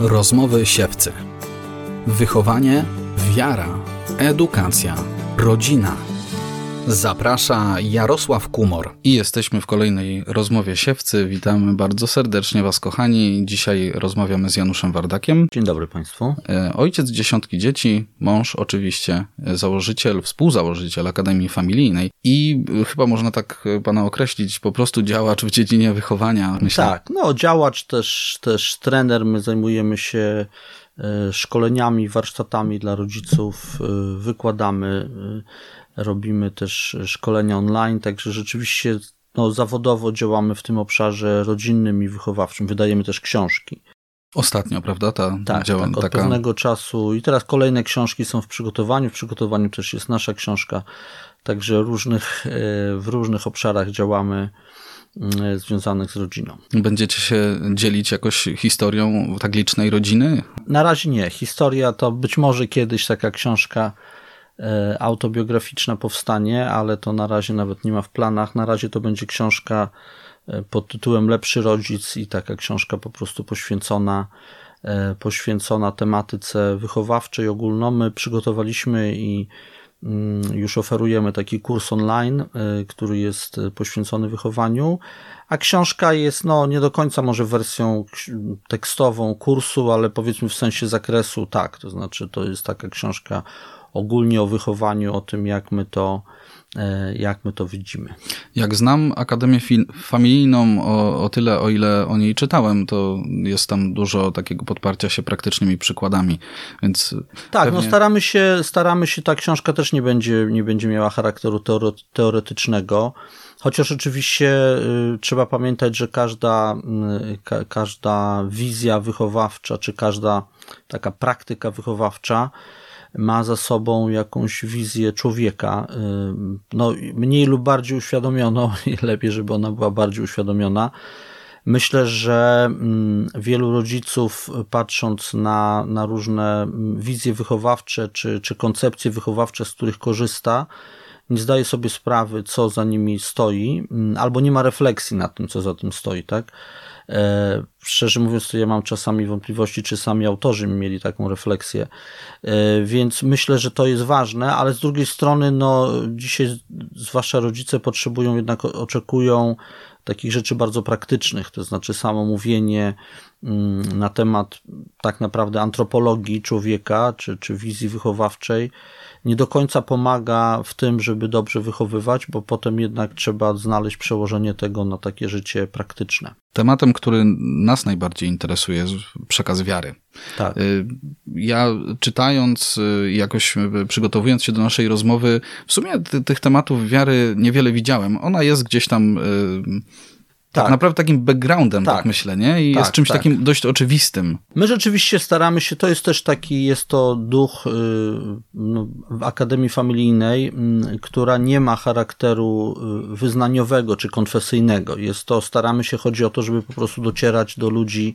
Rozmowy siewcy. Wychowanie, wiara, edukacja, rodzina. Zaprasza Jarosław Kumor. I jesteśmy w kolejnej rozmowie siewcy. Witamy bardzo serdecznie Was, kochani. Dzisiaj rozmawiamy z Januszem Wardakiem. Dzień dobry Państwu. E, ojciec dziesiątki dzieci, mąż oczywiście, e, założyciel, współzałożyciel Akademii Familijnej i e, chyba można tak Pana określić, po prostu działacz w dziedzinie wychowania. Myślę. Tak, no działacz też, też trener. My zajmujemy się szkoleniami, warsztatami dla rodziców, wykładamy robimy też szkolenia online, także rzeczywiście no, zawodowo działamy w tym obszarze rodzinnym i wychowawczym. Wydajemy też książki. Ostatnio, prawda? Ta tak, działa, tak, od taka... pewnego czasu. I teraz kolejne książki są w przygotowaniu. W przygotowaniu też jest nasza książka. Także różnych, e, w różnych obszarach działamy e, związanych z rodziną. Będziecie się dzielić jakoś historią tak licznej rodziny? Na razie nie. Historia to być może kiedyś taka książka autobiograficzna powstanie, ale to na razie nawet nie ma w planach. Na razie to będzie książka e, pod tytułem Lepszy rodzic i taka książka po prostu poświęcona e, poświęcona tematyce wychowawczej ogólno. My przygotowaliśmy i mm, już oferujemy taki kurs online, który jest poświęcony wychowaniu, a książka jest no, nie do końca może wersją tekstową kursu, ale powiedzmy w sensie zakresu tak, to znaczy to jest taka książka ogólnie o wychowaniu, o tym, jak my to, e, jak my to widzimy. Jak znam Akademię Familijną o, o tyle, o ile o niej czytałem, to jest tam dużo takiego podparcia się praktycznymi przykładami, więc... Tak, pewnie... no staramy się, staramy się, ta książka też nie będzie, nie będzie miała charakteru teoretycznego, Chociaż oczywiście y, trzeba pamiętać, że każda, y, ka, każda wizja wychowawcza, czy każda taka praktyka wychowawcza ma za sobą jakąś wizję człowieka, y, no mniej lub bardziej uświadomioną, i lepiej, żeby ona była bardziej uświadomiona. Myślę, że mm, wielu rodziców, patrząc na, na różne mm, wizje wychowawcze czy, czy koncepcje wychowawcze, z których korzysta, nie zdaje sobie sprawy, co za nimi stoi, mm, albo nie ma refleksji nad tym, co za tym stoi, tak? E, szczerze mówiąc, to ja mam czasami wątpliwości, czy sami autorzy mieli taką refleksję. E, więc myślę, że to jest ważne, ale z drugiej strony, no, dzisiaj zwłaszcza rodzice potrzebują, jednak oczekują takich rzeczy bardzo praktycznych, to znaczy samo mówienie mm, na temat tak naprawdę antropologii człowieka, czy, czy wizji wychowawczej, nie do końca pomaga w tym, żeby dobrze wychowywać, bo potem jednak trzeba znaleźć przełożenie tego na takie życie praktyczne. Tematem, który nas najbardziej interesuje, jest przekaz wiary. Tak. Y, ja czytając, y, jakoś przygotowując się do naszej rozmowy, w sumie tych tematów wiary niewiele widziałem. Ona jest gdzieś tam y, tak, tak naprawdę takim backgroundem, tak, tak myślę, nie? I tak, jest czymś tak. takim dość oczywistym. My rzeczywiście staramy się, to jest też taki, jest to duch y, no, w Akademii Familijnej, y, która nie ma charakteru y, wyznaniowego czy konfesyjnego. Jest to, staramy się, chodzi o to, żeby po prostu docierać do ludzi,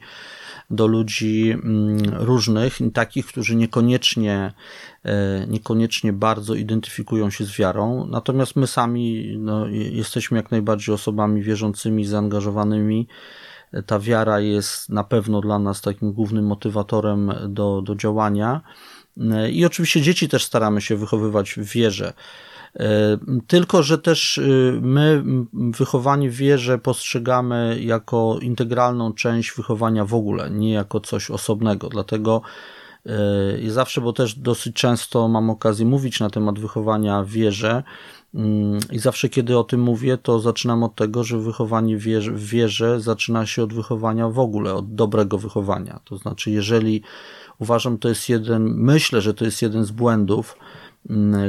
do ludzi mm, różnych, takich, którzy niekoniecznie, e, niekoniecznie bardzo identyfikują się z wiarą, natomiast my sami no, jesteśmy jak najbardziej osobami wierzącymi, zaangażowanymi. Ta wiara jest na pewno dla nas takim głównym motywatorem do, do działania. E, I oczywiście dzieci też staramy się wychowywać w wierze. E, tylko, że też y, my wychowanie w wierze postrzegamy jako integralną część wychowania w ogóle, nie jako coś osobnego. Dlatego e, i zawsze, bo też dosyć często mam okazję mówić na temat wychowania w wierze, mm, i zawsze, kiedy o tym mówię, to zaczynam od tego, że wychowanie w wierze, w wierze zaczyna się od wychowania w ogóle, od dobrego wychowania. To znaczy, jeżeli uważam, to jest jeden, myślę, że to jest jeden z błędów,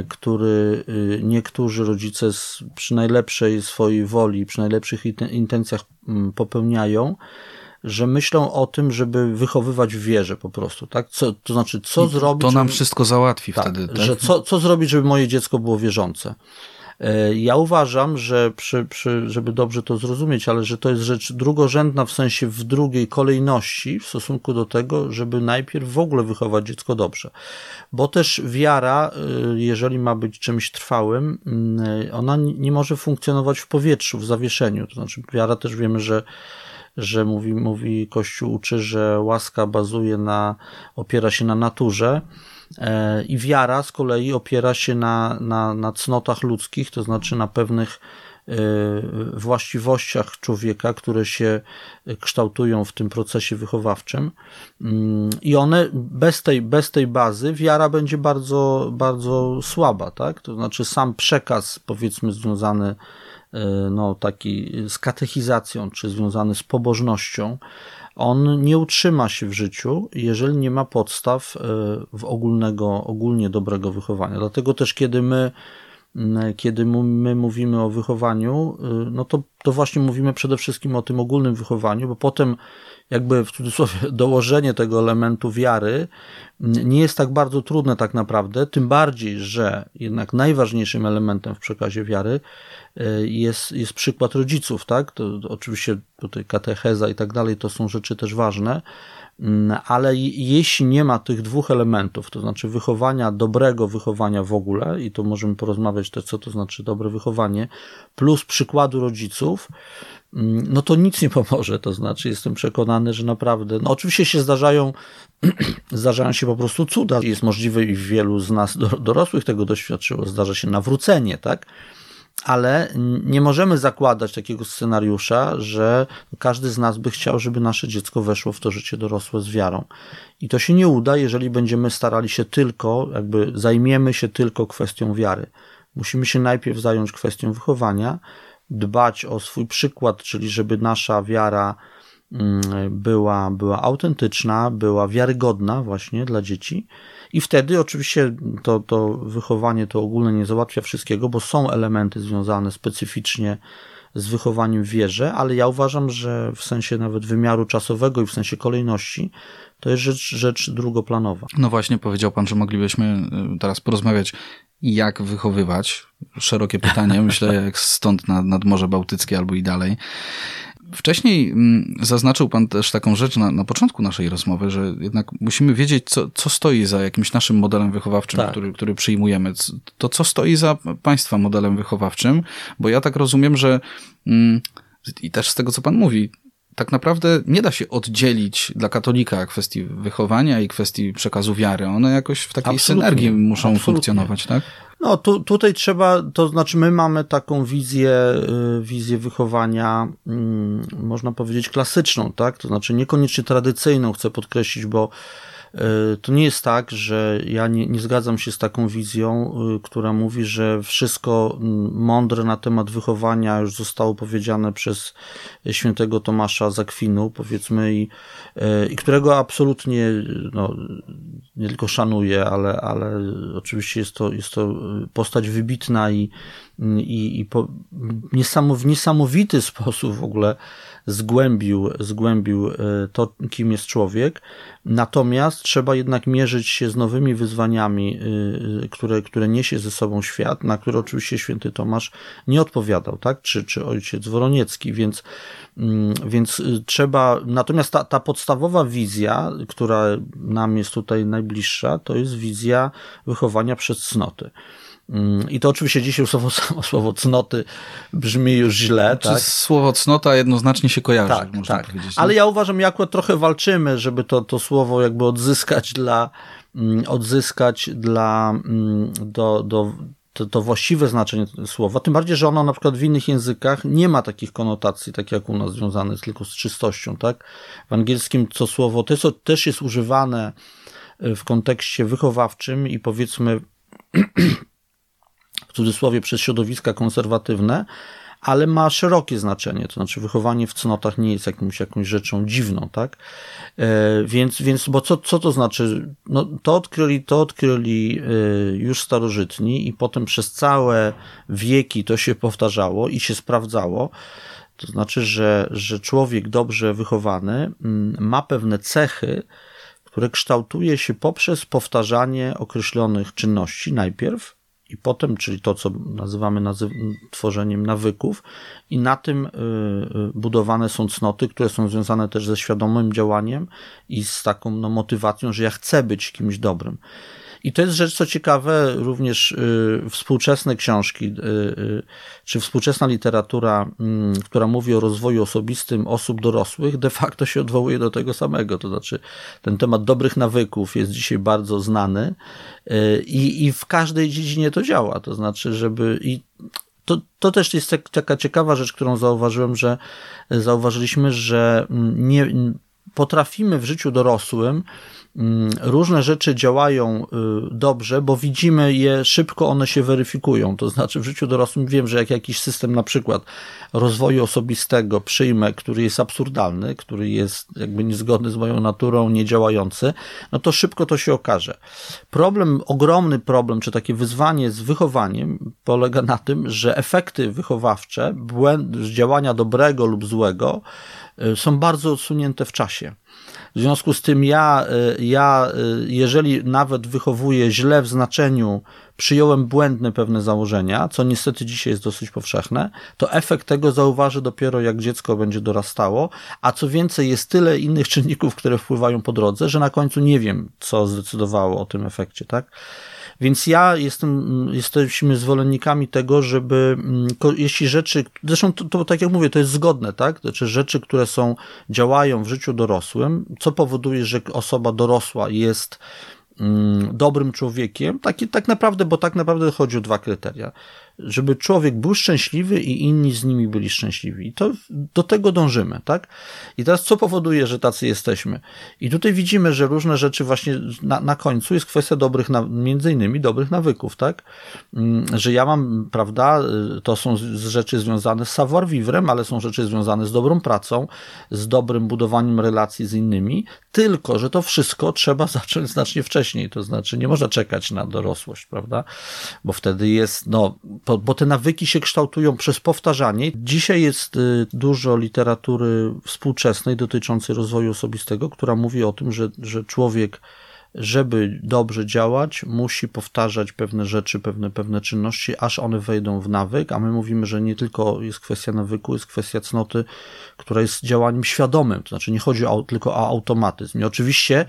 który y, niektórzy rodzice przy najlepszej swojej woli, przy najlepszych intencjach popełniają, że myślą o tym, żeby wychowywać w wierze po prostu, tak? Co, to znaczy, co I zrobić. To nam żeby, wszystko załatwi tak, wtedy, tak? Że co, co zrobić, żeby moje dziecko było wierzące. E, ja uważam, że przy, przy, żeby dobrze to zrozumieć, ale że to jest rzecz drugorzędna w sensie w drugiej kolejności w stosunku do tego, żeby najpierw w ogóle wychować dziecko dobrze. Bo też wiara, e, jeżeli ma być czymś trwałym, mm, ona nie może funkcjonować w powietrzu, w zawieszeniu. To znaczy, wiara też wiemy, że że mówi, mówi Kościół uczy, że łaska bazuje na, opiera się na naturze, i wiara z kolei opiera się na, na, na cnotach ludzkich, to znaczy na pewnych Y, właściwościach człowieka, które się kształtują w tym procesie wychowawczym. Mm, I one bez tej, bez tej bazy wiara będzie bardzo, bardzo słaba, tak? To znaczy sam przekaz, powiedzmy, związany y, no, taki z katechizacją, czy związany z pobożnością, on nie utrzyma się w życiu, jeżeli nie ma podstaw y, w ogólnego, ogólnie dobrego wychowania. Dlatego też, kiedy my kiedy my mówimy o wychowaniu, y, no to, to właśnie mówimy przede wszystkim o tym ogólnym wychowaniu, bo potem jakby w cudzysłowie dołożenie tego elementu wiary nie jest tak bardzo trudne tak naprawdę, tym bardziej, że jednak najważniejszym elementem w przekazie wiary y, jest, jest przykład rodziców, tak? To, to oczywiście tutaj katecheza i tak dalej to są rzeczy też ważne, ale jeśli nie ma tych dwóch elementów, to znaczy wychowania, dobrego wychowania w ogóle, i to możemy porozmawiać też, co to znaczy dobre wychowanie, plus przykładu rodziców, mm, no to nic nie pomoże. To znaczy, jestem przekonany, że naprawdę, no oczywiście się zdarzają, zdarzają się po prostu cuda. Jest możliwe i wielu z nas dorosłych tego doświadczyło. Zdarza się nawrócenie, tak? Ale nie możemy zakładać takiego scenariusza, że każdy z nas by chciał, żeby nasze dziecko weszło w to życie dorosłe z wiarą. I to się nie uda, jeżeli będziemy starali się tylko, jakby zajmiemy się tylko kwestią wiary. Musimy się najpierw zająć kwestią wychowania, dbać o swój przykład, czyli żeby nasza wiara mm, była, była autentyczna, była wiarygodna właśnie dla dzieci i wtedy oczywiście to, to wychowanie to ogólnie nie załatwia wszystkiego, bo są elementy związane specyficznie z wychowaniem w wierze, ale ja uważam, że w sensie nawet wymiaru czasowego i w sensie kolejności to jest rzecz, rzecz drugoplanowa. No właśnie, powiedział pan, że moglibyśmy y, teraz porozmawiać, jak wychowywać. Szerokie pytanie, myślę, jak stąd nad, nad Morze Bałtyckie albo i dalej. Wcześniej mm, zaznaczył Pan też taką rzecz na, na początku naszej rozmowy, że jednak musimy wiedzieć, co, co stoi za jakimś naszym modelem wychowawczym, tak. który, który przyjmujemy. To, co stoi za Państwa modelem wychowawczym, bo ja tak rozumiem, że mm, i też z tego, co Pan mówi, tak naprawdę nie da się oddzielić dla katolika kwestii wychowania i kwestii przekazu wiary. One jakoś w takiej Absolutnie. synergii muszą Absolutnie. funkcjonować, tak? No, tu, tutaj trzeba, to znaczy my mamy taką wizję, y, wizję wychowania, mm, można powiedzieć klasyczną, tak? To znaczy niekoniecznie tradycyjną, chcę podkreślić, bo to nie jest tak, że ja nie, nie zgadzam się z taką wizją, e, która mówi, że wszystko mądre na temat wychowania już zostało powiedziane przez świętego Tomasza Zakwinu, powiedzmy, i, e, i którego absolutnie no, nie tylko szanuję, ale, ale oczywiście jest to, jest to postać wybitna i, i, i po, w niesamowity sposób w ogóle zgłębił, zgłębił to, kim jest człowiek. Natomiast trzeba jednak mierzyć się z nowymi wyzwaniami, y, y, które, które niesie ze sobą świat, na które oczywiście święty Tomasz nie odpowiadał, tak? Czy, czy ojciec Woroniecki, więc, mm, więc trzeba. Natomiast ta, ta podstawowa wizja, która nam jest tutaj najbliższa, to jest wizja wychowania przez cnoty. Mm, I to oczywiście dzisiaj słowo, słowo cnoty brzmi już źle. tak? Słowo cnota jednoznacznie się kojarzy, tak, można tak. powiedzieć. Ale ja uważam, akurat trochę walczymy, żeby to, to słowo jakby odzyskać dla, mm, odzyskać dla, mm, do, do, to, to właściwe znaczenie słowa, tym bardziej, że ono na przykład w innych językach nie ma takich konotacji, tak jak u nas, związane tylko z czystością, tak? W angielskim to słowo to jest, też jest używane w kontekście wychowawczym i powiedzmy cudzysłowie przez środowiska konserwatywne, ale ma szerokie znaczenie, to znaczy wychowanie w cnotach nie jest jakimś, jakąś rzeczą dziwną, tak? E, więc, więc bo co, co to znaczy? No, to odkryli, to odkryli e, już starożytni i potem przez całe wieki to się powtarzało i się sprawdzało. To znaczy, że, że człowiek dobrze wychowany mm, ma pewne cechy, które kształtuje się poprzez powtarzanie określonych czynności najpierw, i potem, czyli to, co nazywamy nazy tworzeniem nawyków, i na tym y, y, budowane są cnoty, które są związane też ze świadomym działaniem i z taką no, motywacją, że ja chcę być kimś dobrym. I to jest rzecz, co ciekawe, również y, współczesne książki, y, y, czy współczesna literatura, mm, która mówi o rozwoju osobistym osób dorosłych, de facto się odwołuje do tego samego. To znaczy, ten temat dobrych nawyków jest dzisiaj bardzo znany i, i w każdej dziedzinie to działa. To znaczy, żeby. I to, to też jest tak, taka ciekawa rzecz, którą zauważyłem, że zauważyliśmy, że mm, nie potrafimy w życiu dorosłym różne rzeczy działają y, dobrze, bo widzimy je szybko, one się weryfikują. To znaczy w życiu dorosłym wiem, że jak jakiś system na przykład rozwoju osobistego przyjmę, który jest absurdalny, który jest jakby niezgodny z moją naturą, niedziałający, no to szybko to się okaże. Problem, ogromny problem, czy takie wyzwanie z wychowaniem polega na tym, że efekty wychowawcze, działania dobrego lub złego y, są bardzo odsunięte w czasie. W związku z tym ja, y, ja, y, jeżeli nawet wychowuję źle w znaczeniu, przyjąłem błędne pewne założenia, co niestety dzisiaj jest dosyć powszechne, to efekt tego zauważy dopiero jak dziecko będzie dorastało, a co więcej jest tyle innych czynników, które wpływają po drodze, że na końcu nie wiem, co zdecydowało o tym efekcie, tak? Więc ja jestem, jesteśmy zwolennikami tego, żeby mm, jeśli rzeczy, zresztą to, to tak jak mówię, to jest zgodne, tak? Znaczy rzeczy, które są, działają w życiu dorosłym, co powoduje, że osoba dorosła jest mm, dobrym człowiekiem, taki, tak naprawdę, bo tak naprawdę chodzi o dwa kryteria żeby człowiek był szczęśliwy i inni z nimi byli szczęśliwi. I to do tego dążymy, tak? I teraz co powoduje, że tacy jesteśmy? I tutaj widzimy, że różne rzeczy właśnie na, na końcu jest kwestia dobrych, między innymi dobrych nawyków, tak? Mm, że ja mam, prawda, to są rzeczy związane z savoir vivrem, ale są rzeczy związane z dobrą pracą, z dobrym budowaniem relacji z innymi, tylko, że to wszystko trzeba zacząć znacznie wcześniej, to znaczy nie można czekać na dorosłość, prawda? Bo wtedy jest, no, bo, te nawyki się kształtują przez powtarzanie. Dzisiaj jest y, dużo literatury współczesnej dotyczącej rozwoju osobistego, która mówi o tym, że, że człowiek żeby dobrze działać, musi powtarzać pewne rzeczy, pewne, pewne czynności, aż one wejdą w nawyk, a my mówimy, że nie tylko jest kwestia nawyku, jest kwestia cnoty, która jest działaniem świadomym, to znaczy nie chodzi o, tylko o automatyzm. I oczywiście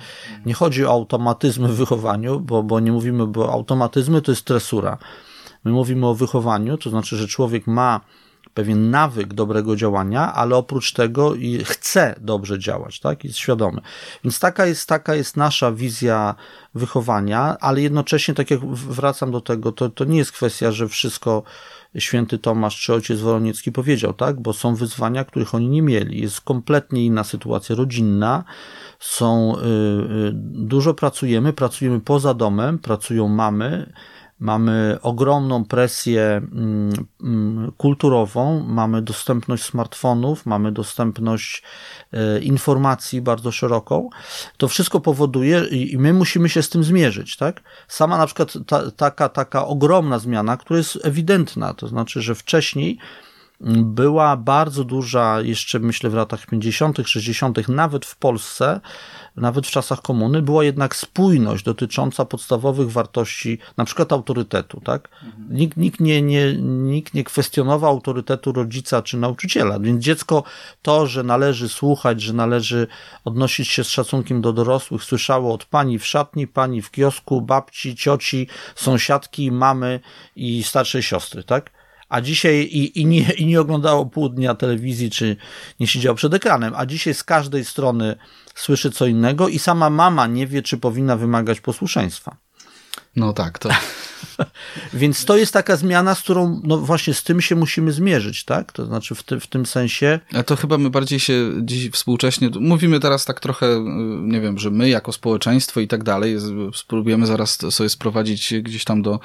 nie chodzi o automatyzm w wychowaniu, bo, bo nie mówimy, bo automatyzmy to jest tresura. My mówimy o wychowaniu, to znaczy, że człowiek ma pewien nawyk dobrego działania, ale oprócz tego i chce dobrze działać, tak? Jest świadomy. Więc taka jest, taka jest nasza wizja wychowania, ale jednocześnie, tak jak wracam do tego, to, to nie jest kwestia, że wszystko święty Tomasz czy ojciec Woloniecki powiedział, tak? Bo są wyzwania, których oni nie mieli. Jest kompletnie inna sytuacja rodzinna. Są, yy, dużo pracujemy, pracujemy poza domem, pracują mamy, mamy ogromną presję mm, mm, kulturową, mamy dostępność smartfonów, mamy dostępność e, informacji bardzo szeroką. To wszystko powoduje i my musimy się z tym zmierzyć, tak? Sama na przykład ta, taka, taka ogromna zmiana, która jest ewidentna, to znaczy, że wcześniej była bardzo duża, jeszcze myślę w latach 50., 60., nawet w Polsce, nawet w czasach komuny, była jednak spójność dotycząca podstawowych wartości, na przykład autorytetu, tak? Nikt, nikt, nie, nie, nikt nie kwestionował autorytetu rodzica czy nauczyciela, więc dziecko to, że należy słuchać, że należy odnosić się z szacunkiem do dorosłych, słyszało od pani w szatni, pani w kiosku, babci, cioci, sąsiadki, mamy i starszej siostry, tak? A dzisiaj i, i, nie, i nie oglądało pół dnia telewizji, czy nie siedział przed ekranem, a dzisiaj z każdej strony słyszy co innego i sama mama nie wie, czy powinna wymagać posłuszeństwa. No tak, to. Więc to jest taka zmiana, z którą, no właśnie z tym się musimy zmierzyć, tak? To znaczy w, ty, w tym sensie. A to chyba my bardziej się dziś współcześnie, mówimy teraz tak trochę, nie wiem, że my jako społeczeństwo i tak dalej, spróbujemy zaraz sobie sprowadzić gdzieś tam do,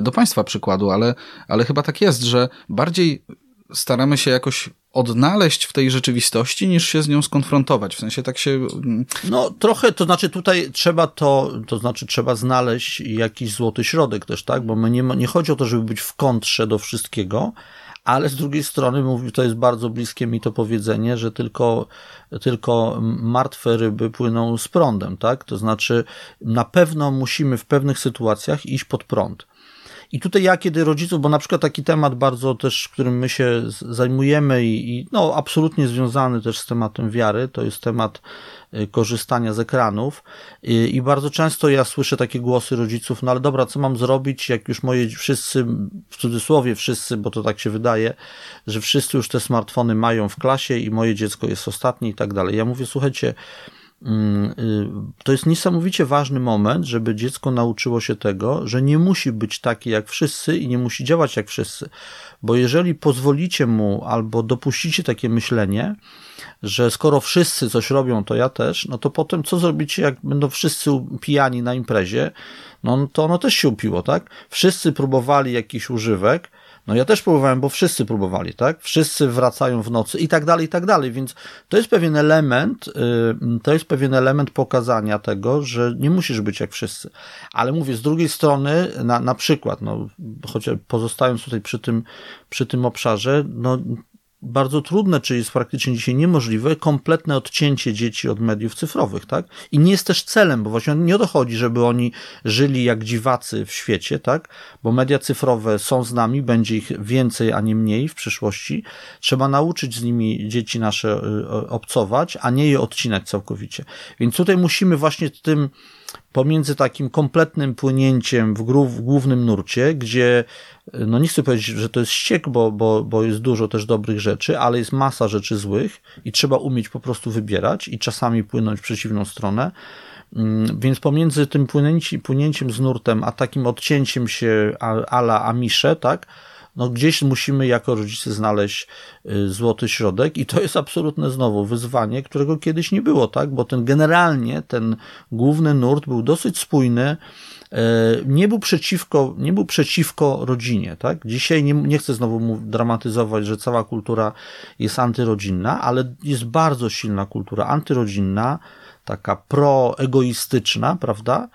do państwa przykładu, ale, ale chyba tak jest, że bardziej staramy się jakoś odnaleźć w tej rzeczywistości, niż się z nią skonfrontować. W sensie tak się. Mm, no, trochę, to znaczy tutaj trzeba to, to znaczy trzeba znaleźć jakiś złoty środek też, tak? Bo my nie, nie chodzi o to, żeby być w kontrze do wszystkiego, ale z drugiej strony to jest bardzo bliskie mi to powiedzenie, że tylko, tylko martwe ryby płyną z prądem, tak? To znaczy na pewno musimy w pewnych sytuacjach iść pod prąd. I tutaj ja, kiedy rodziców, bo na przykład taki temat bardzo też, którym my się zajmujemy i, i no, absolutnie związany też z tematem wiary, to jest temat y, korzystania z ekranów I, i bardzo często ja słyszę takie głosy rodziców, no ale dobra, co mam zrobić, jak już moje wszyscy, w cudzysłowie wszyscy, bo to tak się wydaje, że wszyscy już te smartfony mają w klasie i moje dziecko jest ostatnie i tak dalej. Ja mówię, słuchajcie, y, to jest niesamowicie ważny moment, żeby dziecko nauczyło się tego, że nie musi być taki jak wszyscy i nie musi działać jak wszyscy. Bo jeżeli pozwolicie mu albo dopuścicie takie myślenie, że skoro wszyscy coś robią, to ja też, no to potem co zrobicie, jak będą wszyscy pijani na imprezie? No to ono też się upiło, tak? Wszyscy próbowali jakiś używek, no ja też próbowałem, bo wszyscy próbowali, tak? Wszyscy wracają w nocy i tak dalej, i tak dalej, więc to jest pewien element, y, to jest pewien element pokazania tego, że nie musisz być jak wszyscy. Ale mówię, z drugiej strony, na, na przykład, no, chociaż pozostając tutaj przy tym, przy tym obszarze, no, bardzo trudne, czy jest praktycznie dzisiaj niemożliwe, kompletne odcięcie dzieci od mediów cyfrowych, tak? I nie jest też celem, bo właśnie nie dochodzi, żeby oni żyli jak dziwacy w świecie, tak? Bo media cyfrowe są z nami, będzie ich więcej, a nie mniej w przyszłości. Trzeba nauczyć z nimi dzieci nasze y, obcować, a nie je odcinać całkowicie. Więc tutaj musimy właśnie tym pomiędzy takim kompletnym płynięciem w, w głównym nurcie, gdzie, no nie chcę powiedzieć, że to jest ściek, bo, bo, bo jest dużo też dobrych rzeczy, ale jest masa rzeczy złych i trzeba umieć po prostu wybierać i czasami płynąć w przeciwną stronę. Mm, więc pomiędzy tym płynięciem, płynięciem z nurtem, a takim odcięciem się ala Amisze, tak, no gdzieś musimy jako rodzice znaleźć y, złoty środek i to jest absolutne znowu wyzwanie, którego kiedyś nie było, tak? Bo ten generalnie, ten główny nurt był dosyć spójny, y, nie był przeciwko, nie był przeciwko rodzinie, tak? Dzisiaj nie, nie chcę znowu dramatyzować, że cała kultura jest antyrodzinna, ale jest bardzo silna kultura antyrodzinna, taka proegoistyczna, prawda?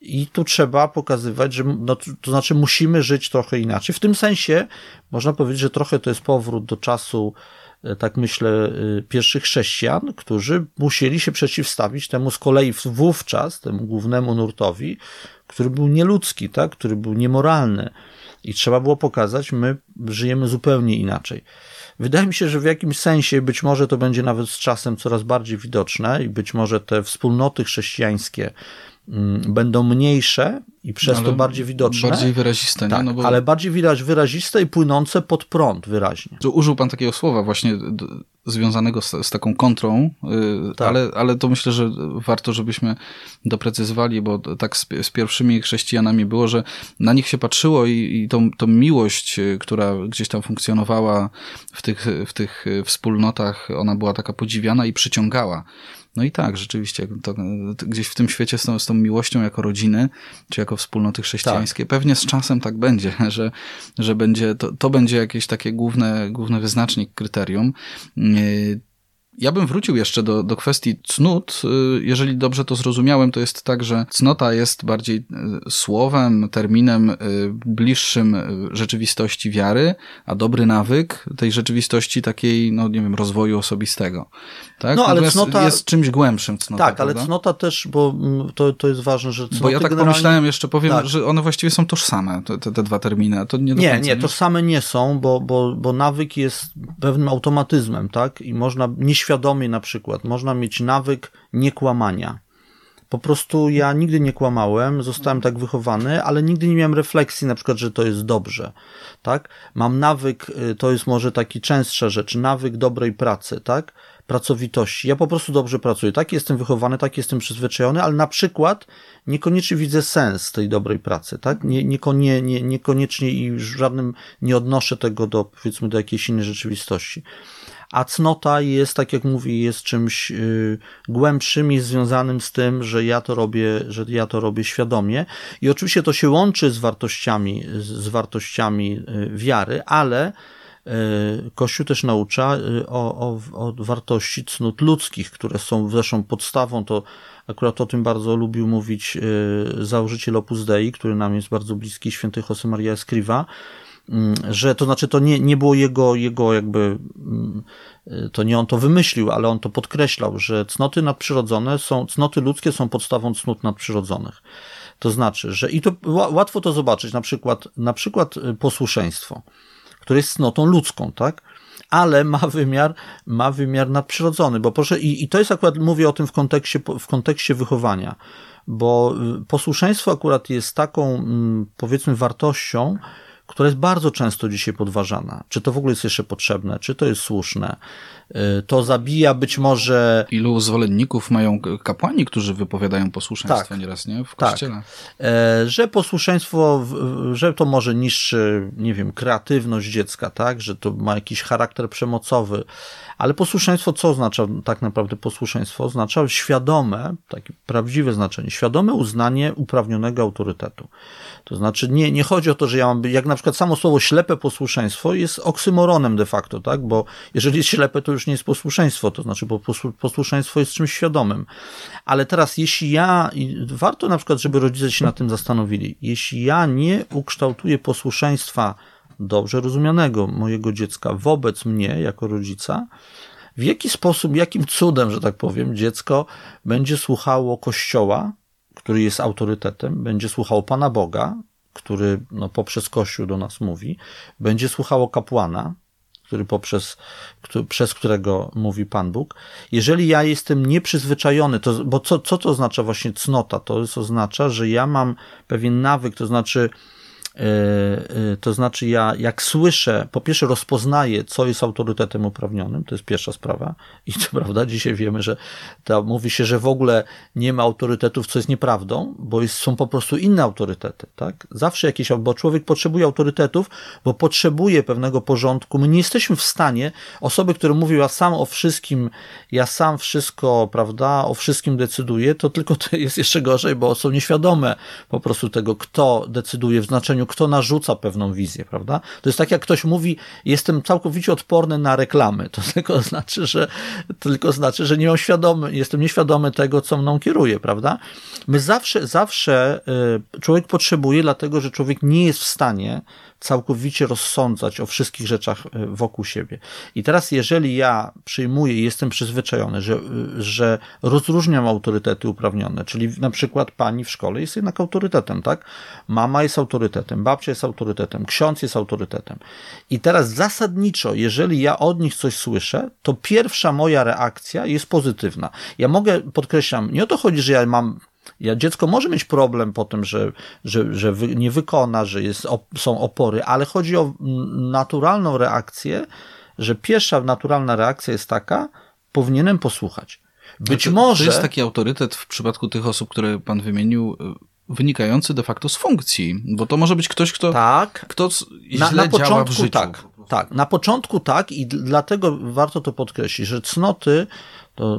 I tu trzeba pokazywać, że no, to znaczy musimy żyć trochę inaczej. W tym sensie można powiedzieć, że trochę to jest powrót do czasu, e, tak myślę, e, pierwszych chrześcijan, którzy musieli się przeciwstawić temu z kolei wówczas, temu głównemu nurtowi, który był nieludzki, tak? który był niemoralny. I trzeba było pokazać, my żyjemy zupełnie inaczej. Wydaje mi się, że w jakimś sensie być może to będzie nawet z czasem coraz bardziej widoczne i być może te wspólnoty chrześcijańskie będą mniejsze i przez ale to bardziej widoczne. Bardziej wyraziste, tak, nie? No bo... Ale bardziej wyraziste i płynące pod prąd wyraźnie. Użył pan takiego słowa właśnie związanego z, z taką kontrą, yy, tak. ale, ale to myślę, że warto, żebyśmy doprecyzowali, bo tak z, z pierwszymi chrześcijanami było, że na nich się patrzyło i, i tą, tą miłość, y, która gdzieś tam funkcjonowała w tych, w tych wspólnotach, ona była taka podziwiana i przyciągała. No i tak, rzeczywiście, to, gdzieś w tym świecie z tą, z tą miłością jako rodziny, czy jako wspólnoty chrześcijańskie, tak. pewnie z czasem tak będzie, że, że będzie, to, to będzie jakieś takie główne, główne wyznacznik, kryterium. Ja bym wrócił jeszcze do, do kwestii cnót. Y, jeżeli dobrze to zrozumiałem, to jest tak, że cnota jest bardziej y, słowem, terminem y, bliższym rzeczywistości wiary, a dobry nawyk tej rzeczywistości takiej, no nie wiem, rozwoju osobistego. Tak? No, ale cnota... jest czymś głębszym cnota. Tak, ale cnota też, bo mm, to, to jest ważne, że cnoty Bo ja tak generalnie... pomyślałem, jeszcze powiem, tak. że one właściwie są tożsame, te, te, te dwa terminy. To nie, nie, nie, tożsame nie są, bo, bo, bo nawyk jest pewnym automatyzmem, tak? I można nieświadomie świadomie na przykład można mieć nawyk niekłamania. Po prostu ja nigdy nie kłamałem, zostałem tak wychowany, ale nigdy nie miałem refleksji na przykład, że to jest dobrze, tak? Mam nawyk, y, to jest może taki częstsza rzecz, nawyk dobrej pracy, tak? Pracowitości. Ja po prostu dobrze pracuję. Tak jestem wychowany, tak jestem przyzwyczajony, ale na przykład niekoniecznie widzę sens tej dobrej pracy, tak? Nie, nie, nie, niekoniecznie i żadnym nie odnoszę tego do, powiedzmy, do jakiejś innej rzeczywistości a cnota jest, tak jak mówi, jest czymś y, głębszym i związanym z tym, że ja to robię, że ja to robię świadomie. I oczywiście to się łączy z wartościami, z wartościami y, wiary, ale y, Kościół też naucza o, o, o wartości cnót ludzkich, które są zresztą podstawą, to akurat o tym bardzo lubił mówić założyciel Opus Dei, który nam jest bardzo bliski, święty José Maria Escriva, że to znaczy to nie, nie było jego, jego jakby, mm, to nie on to wymyślił, ale on to podkreślał, że cnoty nadprzyrodzone są, cnoty ludzkie są podstawą cnót nadprzyrodzonych. To znaczy, że i to łatwo to zobaczyć, na przykład, na przykład y, posłuszeństwo, które jest cnotą ludzką, tak? ale ma wymiar, ma wymiar nadprzyrodzony, bo proszę, i, i to jest akurat, mówię o tym w kontekście, w kontekście wychowania, bo y, posłuszeństwo akurat jest taką, mm, powiedzmy, wartością, która jest bardzo często dzisiaj podważana. Czy to w ogóle jest jeszcze potrzebne, czy to jest słuszne. Y, to zabija być może. Ilu zwolenników mają kapłani, którzy wypowiadają posłuszeństwo tak, nieraz, nie? W tak. kościele. Tak. Że posłuszeństwo, że to może niszczy, nie wiem, kreatywność dziecka, tak? Że to ma jakiś charakter przemocowy. Ale posłuszeństwo, co oznacza tak naprawdę posłuszeństwo? Oznacza świadome, takie prawdziwe znaczenie, świadome uznanie uprawnionego autorytetu. To znaczy nie, nie chodzi o to, że ja mam, jak na przykład samo słowo ślepe posłuszeństwo jest oksymoronem de facto, tak? Bo jeżeli jest ślepe, to już nie jest posłuszeństwo, to znaczy, bo posłuszeństwo jest czymś świadomym. Ale teraz, jeśli ja, warto na przykład, żeby rodzice się nad tym zastanowili, jeśli ja nie ukształtuję posłuszeństwa dobrze rozumianego mojego dziecka wobec mnie jako rodzica, w jaki sposób, jakim cudem, że tak powiem, dziecko będzie słuchało Kościoła, który jest autorytetem, będzie słuchało Pana Boga, który no, poprzez Kościół do nas mówi, będzie słuchało kapłana, który poprzez, który, przez którego mówi Pan Bóg. Jeżeli ja jestem nieprzyzwyczajony, to, bo co, co to oznacza właśnie cnota? To oznacza, że ja mam pewien nawyk, to znaczy to znaczy, ja jak słyszę, po pierwsze rozpoznaję, co jest autorytetem uprawnionym, to jest pierwsza sprawa. I co prawda, dzisiaj wiemy, że to mówi się, że w ogóle nie ma autorytetów, co jest nieprawdą, bo jest, są po prostu inne autorytety. Tak? Zawsze jakieś, bo człowiek potrzebuje autorytetów, bo potrzebuje pewnego porządku. My nie jesteśmy w stanie, osoby, które mówią, ja sam o wszystkim, ja sam wszystko, prawda, o wszystkim decyduję, to tylko to jest jeszcze gorzej, bo są nieświadome po prostu tego, kto decyduje w znaczeniu kto narzuca pewną wizję, prawda? To jest tak, jak ktoś mówi, jestem całkowicie odporny na reklamy. To tylko znaczy, że, tylko znaczy, że nie mam świadomy, jestem nieświadomy tego, co mną kieruje, prawda? My zawsze, zawsze y, człowiek potrzebuje, dlatego, że człowiek nie jest w stanie całkowicie rozsądzać o wszystkich rzeczach e, wokół siebie. I teraz, jeżeli ja przyjmuję i jestem przyzwyczajony, że, że rozróżniam autorytety uprawnione, czyli na przykład pani w szkole jest jednak autorytetem, tak? Mama jest autorytetem, babcia jest autorytetem, ksiądz jest autorytetem. I teraz zasadniczo, jeżeli ja od nich coś słyszę, to pierwsza moja reakcja jest pozytywna. Ja mogę, podkreślam, nie o to chodzi, że ja mam ja, dziecko może mieć problem po tym, że, że, że wy, nie wykona, że jest, są opory, ale chodzi o naturalną reakcję, że pierwsza naturalna reakcja jest taka, powinienem posłuchać. Być to, może. To jest taki autorytet w przypadku tych osób, które pan wymienił, y, wynikający de facto z funkcji, bo to może być ktoś, kto, tak. kto źle na, na początku, działa w życiu. Tak, tak, na początku tak i dlatego warto to podkreślić, że cnoty to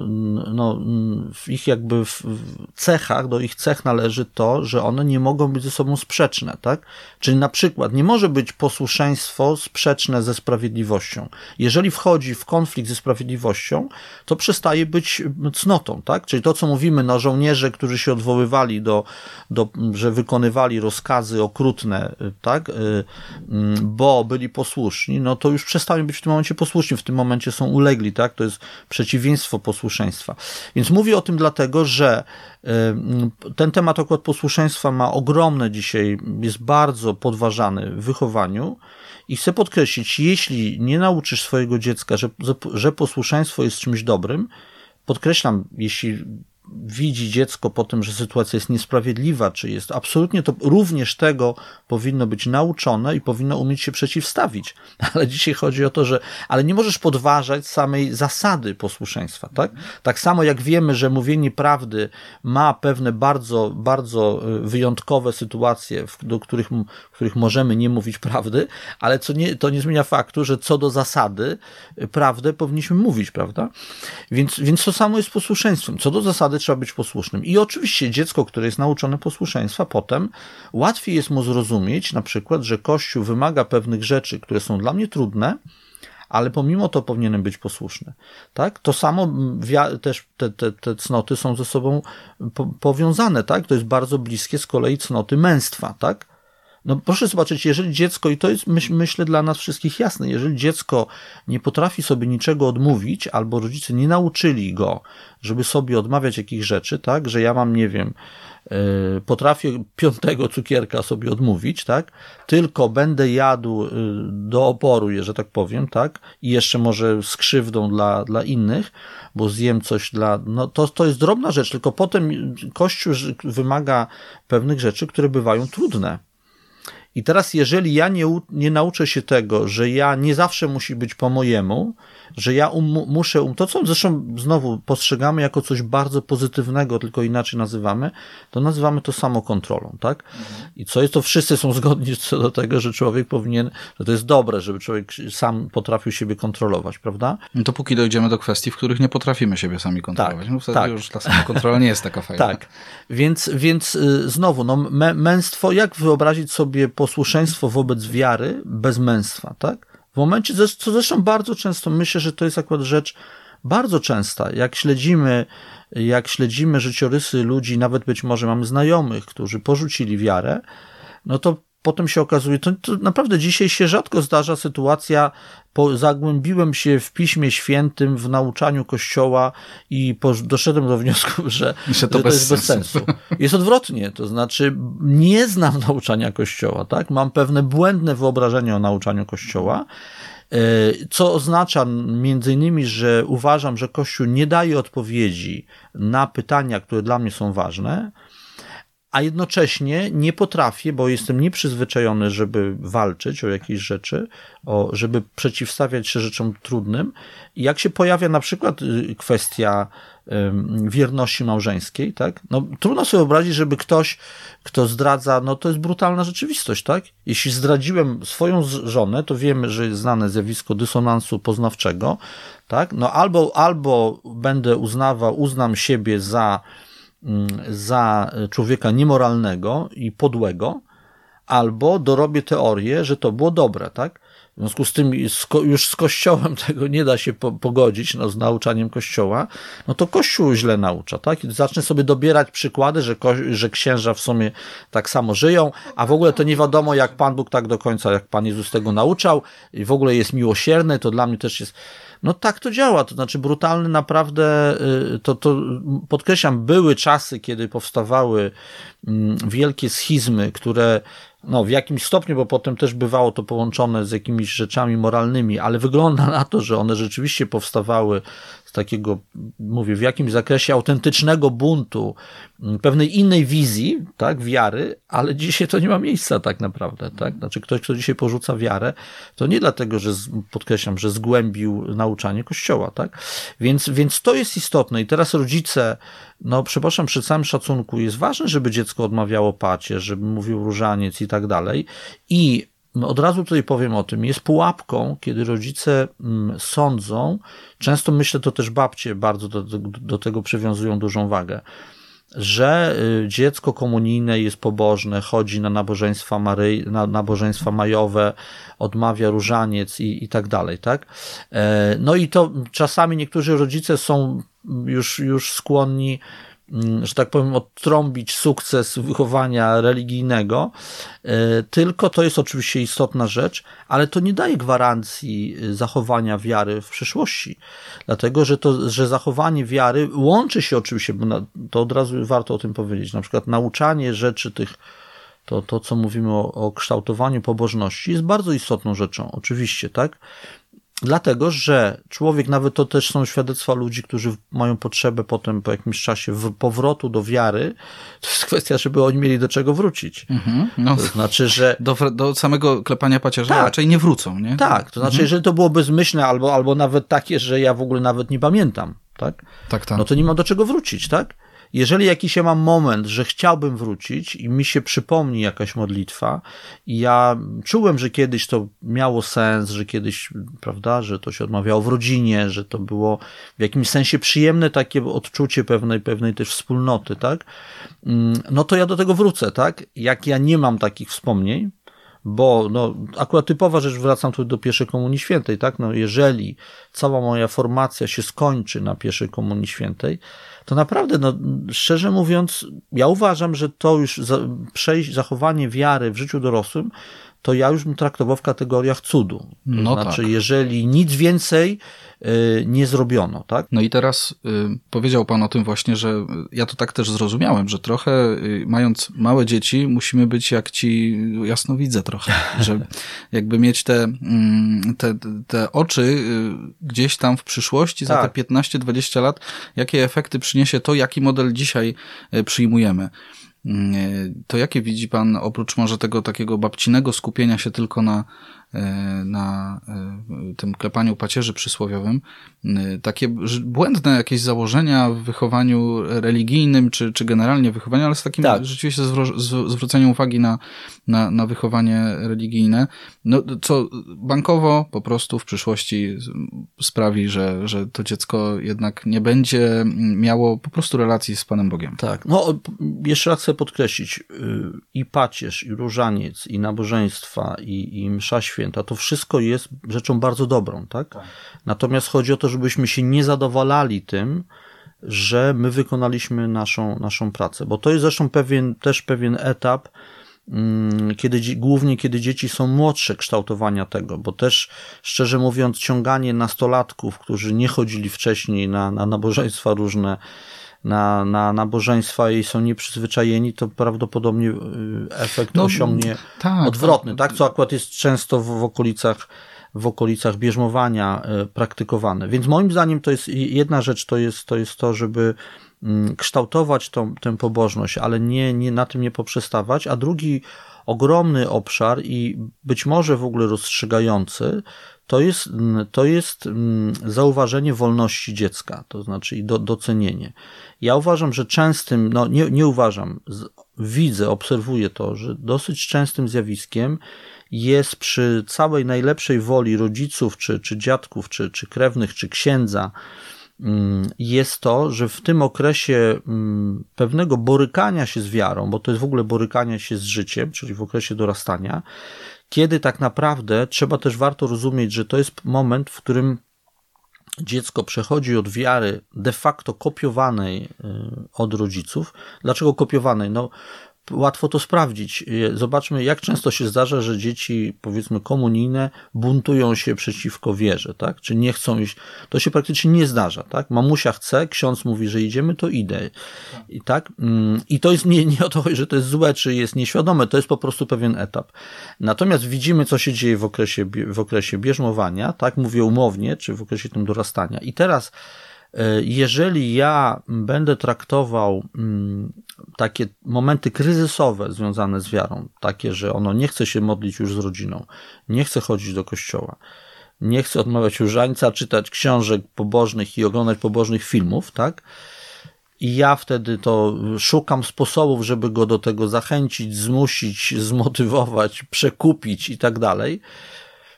no, w ich jakby w cechach, do ich cech należy to, że one nie mogą być ze sobą sprzeczne, tak? Czyli na przykład nie może być posłuszeństwo sprzeczne ze sprawiedliwością. Jeżeli wchodzi w konflikt ze sprawiedliwością, to przestaje być cnotą, tak? Czyli to, co mówimy, no żołnierze, którzy się odwoływali do, do że wykonywali rozkazy okrutne, tak? Y, mm, bo byli posłuszni, no to już przestają być w tym momencie posłuszni, w tym momencie są ulegli, tak? To jest przeciwieństwo posłuszeństwa. Więc mówię o tym dlatego, że y, ten temat akurat posłuszeństwa ma ogromne dzisiaj, jest bardzo podważany w wychowaniu. I chcę podkreślić, jeśli nie nauczysz swojego dziecka, że, że posłuszeństwo jest czymś dobrym, podkreślam, jeśli widzi dziecko po tym, że sytuacja jest niesprawiedliwa, czy jest absolutnie to również tego powinno być nauczone i powinno umieć się przeciwstawić. Ale dzisiaj chodzi o to, że ale nie możesz podważać samej zasady posłuszeństwa, tak? Tak samo jak wiemy, że mówienie prawdy ma pewne bardzo, bardzo y, wyjątkowe sytuacje, do których, w których możemy nie mówić prawdy, ale co nie, to nie zmienia faktu, że co do zasady y, prawdę powinniśmy mówić, prawda? Więc, więc to samo jest posłuszeństwem. Co do zasady trzeba być posłusznym. I oczywiście dziecko, które jest nauczone posłuszeństwa, potem łatwiej jest mu zrozumieć, na przykład, że Kościół wymaga pewnych rzeczy, które są dla mnie trudne, ale pomimo to powinienem być posłuszny. Tak? To samo też te, te, te cnoty są ze sobą po, powiązane, tak? To jest bardzo bliskie z kolei cnoty męstwa, tak? No proszę zobaczyć, jeżeli dziecko, i to jest myśl, myślę dla nas wszystkich jasne, jeżeli dziecko nie potrafi sobie niczego odmówić, albo rodzice nie nauczyli go, żeby sobie odmawiać jakichś rzeczy, tak, że ja mam, nie wiem, yy, potrafię piątego cukierka sobie odmówić, tak, tylko będę jadł yy, do oporu, że tak powiem, tak, i jeszcze może z krzywdą dla, dla innych, bo zjem coś dla, no to, to jest drobna rzecz, tylko potem Kościół wymaga pewnych rzeczy, które bywają trudne. I teraz, jeżeli ja nie, nie nauczę się tego, że ja nie zawsze musi być po mojemu, że ja um, muszę, um, to co zresztą znowu postrzegamy jako coś bardzo pozytywnego, tylko inaczej nazywamy, to nazywamy to samokontrolą, tak? I co jest, to wszyscy są zgodni co do tego, że człowiek powinien, że to jest dobre, żeby człowiek sam potrafił siebie kontrolować, prawda? No to póki dojdziemy do kwestii, w których nie potrafimy siebie sami kontrolować, tak, no wtedy tak. już ta samokontrola nie jest taka fajna. Tak, więc, więc y, znowu, no męstwo, jak wyobrazić sobie posłuszeństwo wobec wiary bez męstwa, tak? W momencie, co zresztą bardzo często myślę, że to jest akurat rzecz bardzo częsta. Jak śledzimy, jak śledzimy życiorysy ludzi, nawet być może mamy znajomych, którzy porzucili wiarę, no to potem się okazuje, to, to naprawdę dzisiaj się rzadko zdarza sytuacja, po, zagłębiłem się w Piśmie Świętym, w nauczaniu Kościoła i po, doszedłem do wniosku, że, że to, że bez, jest bez sensu. Jest odwrotnie, to znaczy nie znam nauczania Kościoła, tak? Mam pewne błędne wyobrażenie o nauczaniu Kościoła, e, co oznacza między innymi, że uważam, że Kościół nie daje odpowiedzi na pytania, które dla mnie są ważne, a jednocześnie nie potrafię, bo jestem nieprzyzwyczajony, żeby walczyć o jakieś rzeczy, o, żeby przeciwstawiać się rzeczom trudnym. I jak się pojawia na przykład y, kwestia wierności małżeńskiej, tak? No, trudno sobie wyobrazić, żeby ktoś, kto zdradza, no to jest brutalna rzeczywistość, tak? Jeśli zdradziłem swoją żonę, to wiemy, że jest znane zjawisko dysonansu poznawczego, tak? No albo, albo będę uznawał, uznam siebie za za człowieka niemoralnego i podłego, albo dorobię teorię, że to było dobre, tak? W związku z tym już z Kościołem tego nie da się pogodzić, no, z nauczaniem Kościoła, no to Kościół źle naucza, tak? I zacznę sobie dobierać przykłady, że, że księża w sumie tak samo żyją, a w ogóle to nie wiadomo, jak Pan Bóg tak do końca, jak Pan Jezus tego nauczał i w ogóle jest miłosierny, to dla mnie też jest no tak to działa, to znaczy brutalny naprawdę, y, to, to podkreślam, były czasy, kiedy powstawały mm, wielkie schizmy, które no, w jakimś stopniu, bo potem też bywało to połączone z jakimiś rzeczami moralnymi, ale wygląda na to, że one rzeczywiście powstawały z takiego, mówię, w jakimś zakresie autentycznego buntu, mm, pewnej innej wizji, tak, wiary, ale dzisiaj to nie ma miejsca tak naprawdę, tak? Znaczy ktoś, kto dzisiaj porzuca wiarę, to nie dlatego, że podkreślam, że zgłębił nauczanie Kościoła, tak? Więc, więc to jest istotne. I teraz rodzice, no przepraszam, przy całym szacunku jest ważne, żeby dziecko odmawiało pacie, żeby mówił różaniec i tak dalej. I od razu tutaj powiem o tym, jest pułapką, kiedy rodzice mm, sądzą, często myślę to też babcie bardzo do, do, do tego przywiązują dużą wagę, że y, dziecko komunijne jest pobożne, chodzi na nabożeństwa, Maryi, na nabożeństwa majowe, odmawia różaniec i, i tak dalej, tak? E, no i to czasami niektórzy rodzice są już, już skłonni że tak powiem, odtrąbić sukces wychowania religijnego, e, tylko to jest oczywiście istotna rzecz, ale to nie daje gwarancji e, zachowania wiary w przyszłości. Dlatego, że to, że zachowanie wiary łączy się oczywiście, bo to od razu warto o tym powiedzieć, na przykład nauczanie rzeczy tych, to, to co mówimy o, o kształtowaniu pobożności jest bardzo istotną rzeczą, oczywiście, tak? Dlatego, że człowiek, nawet to też są świadectwa ludzi, którzy mają potrzebę potem po jakimś czasie powrotu do wiary, to jest kwestia, żeby oni mieli do czego wrócić. Mhm, no, to znaczy, że... Do, do samego klepania pacierza tak, raczej nie wrócą, nie? Tak, to znaczy, mhm. jeżeli to było bezmyślne albo, albo nawet takie, że ja w ogóle nawet nie pamiętam, tak? Tak, tak. No to nie ma do czego wrócić, tak? Jeżeli jakiś ja mam moment, że chciałbym wrócić i mi się przypomni jakaś modlitwa i ja czułem, że kiedyś to miało sens, że kiedyś, prawda, że to się odmawiało w rodzinie, że to było w jakimś sensie przyjemne takie odczucie pewnej, pewnej też wspólnoty, tak? Mm, no to ja do tego wrócę, tak? Jak ja nie mam takich wspomnień, bo no, akurat typowa rzecz, wracam tu do pierwszej Komunii Świętej, tak? No, jeżeli cała moja formacja się skończy na pierwszej Komunii Świętej, to naprawdę, no, szczerze mówiąc, ja uważam, że to już za, przejść, zachowanie wiary w życiu dorosłym, to ja już bym traktował w kategoriach cudu. To no znaczy, tak. jeżeli nic więcej Y, nie zrobiono. Tak? No i teraz y, powiedział Pan o tym właśnie, że ja to tak też zrozumiałem, że trochę y, mając małe dzieci musimy być jak ci jasnowidze trochę, że jakby mieć te, mm, te, te oczy gdzieś tam w przyszłości tak. za te 15-20 tak. lat, jakie efekty przyniesie to, jaki model dzisiaj przyjmujemy. Mm, to jakie widzi Pan, oprócz może tego takiego babcinego skupienia się tylko na na e, tym klepaniu pacierzy przysłowiowym, e, takie błędne jakieś założenia w wychowaniu religijnym, czy, czy generalnie wychowaniu, ale z takim tak. rzeczywiście zwróceniem uwagi na, na, na wychowanie religijne, no, co bankowo po prostu w przyszłości sprawi, że, że to dziecko jednak nie będzie miało po prostu relacji z Panem Bogiem. Tak, no jeszcze raz chcę podkreślić, y, i pacierz, i różaniec, i nabożeństwa, i, i msza święta, święta, to wszystko jest rzeczą bardzo dobrą, tak? Natomiast chodzi o to, żebyśmy się nie zadowalali tym, że my wykonaliśmy naszą, naszą pracę, bo to jest zresztą pewien, też pewien etap, mm, kiedy, głównie kiedy dzieci są młodsze kształtowania tego, bo też szczerze mówiąc, ciąganie nastolatków, którzy nie chodzili wcześniej na, na nabożeństwa różne, na, na nabożeństwa i są nieprzyzwyczajeni, to prawdopodobnie y, efekt no, osiągnie tak, odwrotny, tak. tak? Co akurat jest często w, w okolicach w okolicach bierzmowania y, praktykowane. Więc moim zdaniem to jest jedna rzecz, to jest to, jest to żeby mm, kształtować tą, tę pobożność, ale nie, nie na tym nie poprzestawać, a drugi ogromny obszar i być może w ogóle rozstrzygający, to jest, to jest mm, zauważenie wolności dziecka, to znaczy i do, docenienie. Ja uważam, że częstym, no nie, nie uważam, widzę, obserwuję to, że dosyć częstym zjawiskiem jest przy całej najlepszej woli rodziców, czy, czy dziadków, czy, czy krewnych, czy księdza, mm, jest to, że w tym okresie mm, pewnego borykania się z wiarą, bo to jest w ogóle borykania się z życiem, czyli w okresie dorastania, kiedy tak naprawdę trzeba też warto rozumieć, że to jest moment, w którym dziecko przechodzi od wiary de facto kopiowanej y, od rodziców. Dlaczego kopiowanej? No, łatwo to sprawdzić. Zobaczmy, jak często się zdarza, że dzieci, powiedzmy, komunijne buntują się przeciwko wierze, tak? Czy nie chcą iść. To się praktycznie nie zdarza, tak? Mamusia chce, ksiądz mówi, że idziemy, to idę. I tak? Mm, I to jest nie, nie o to, że to jest złe, czy jest nieświadome, to jest po prostu pewien etap. Natomiast widzimy, co się dzieje w okresie, w okresie bierzmowania, tak? Mówię umownie, czy w okresie tym dorastania. I teraz, E, jeżeli ja będę traktował mm, takie momenty kryzysowe związane z wiarą, takie, że ono nie chce się modlić już z rodziną, nie chce chodzić do kościoła, nie chce odmawiać różańca, czytać książek pobożnych i oglądać pobożnych filmów, tak? I ja wtedy to szukam sposobów, żeby go do tego zachęcić, zmusić, zmotywować, przekupić i tak dalej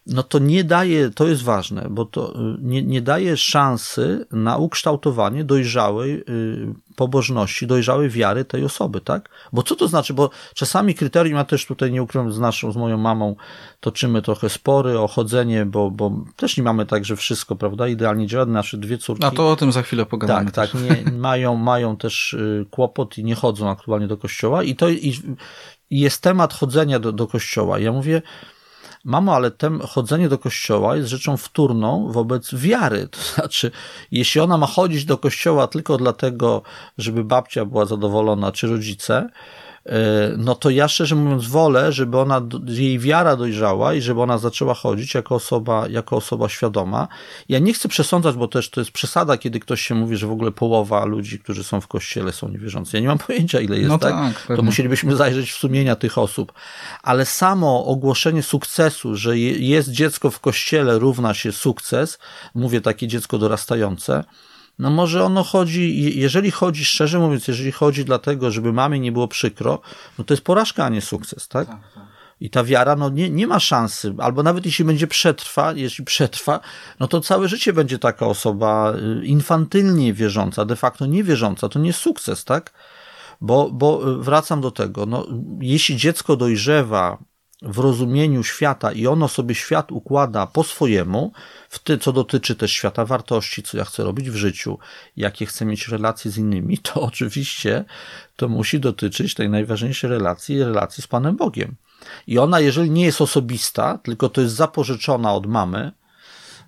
no to nie daje, to jest ważne, bo to y, nie, nie daje szansy na ukształtowanie dojrzałej y, pobożności, dojrzałej wiary tej osoby, tak? Bo co to znaczy? Bo czasami kryterium, ja też tutaj nie ukrywam z naszą, z moją mamą, toczymy trochę spory o chodzenie, bo, bo też nie mamy tak, że wszystko, prawda, idealnie działa. Nasze dwie córki. A to o tym za chwilę pogadamy. Tak, tak, nie, mają, mają też y, kłopot i nie chodzą aktualnie do kościoła i to i, i jest temat chodzenia do, do kościoła. Ja mówię, Mamo, ale tem chodzenie do kościoła jest rzeczą wtórną wobec wiary. To znaczy, jeśli ona ma chodzić do kościoła tylko dlatego, żeby babcia była zadowolona, czy rodzice, no to ja szczerze mówiąc wolę, żeby ona, jej wiara dojrzała i żeby ona zaczęła chodzić jako osoba, jako osoba świadoma. Ja nie chcę przesądzać, bo też to jest przesada, kiedy ktoś się mówi, że w ogóle połowa ludzi, którzy są w kościele są niewierzący. Ja nie mam pojęcia, ile jest, no tak? tak to musielibyśmy zajrzeć w sumienia tych osób. Ale samo ogłoszenie sukcesu, że jest dziecko w kościele równa się sukces, mówię takie dziecko dorastające, no może ono chodzi, jeżeli chodzi, szczerze mówiąc, jeżeli chodzi dlatego, żeby mamie nie było przykro, no to jest porażka, a nie sukces, tak? tak, tak. I ta wiara no, nie, nie ma szansy, albo nawet jeśli będzie przetrwa, jeśli przetrwa, no to całe życie będzie taka osoba y, infantylnie wierząca, de facto niewierząca. To nie sukces, tak? Bo, bo y, wracam do tego, no, jeśli dziecko dojrzewa w rozumieniu świata i ono sobie świat układa po swojemu, w tym, co dotyczy też świata wartości, co ja chcę robić w życiu, jakie chcę mieć relacje z innymi, to oczywiście to musi dotyczyć tej najważniejszej relacji, relacji z Panem Bogiem. I ona, jeżeli nie jest osobista, tylko to jest zapożyczona od mamy,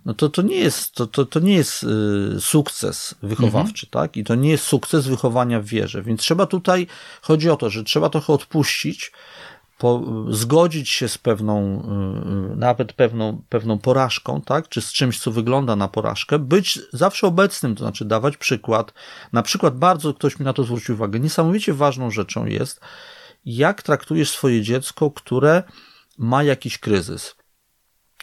no to to nie jest, to, to, to nie jest y, sukces wychowawczy, mhm. tak? I to nie jest sukces wychowania w wierze. Więc trzeba tutaj, chodzi o to, że trzeba trochę odpuścić, po, zgodzić się z pewną, y, nawet pewną, pewną porażką, tak? Czy z czymś, co wygląda na porażkę, być zawsze obecnym, to znaczy dawać przykład. Na przykład bardzo ktoś mi na to zwrócił uwagę. Niesamowicie ważną rzeczą jest, jak traktujesz swoje dziecko, które ma jakiś kryzys.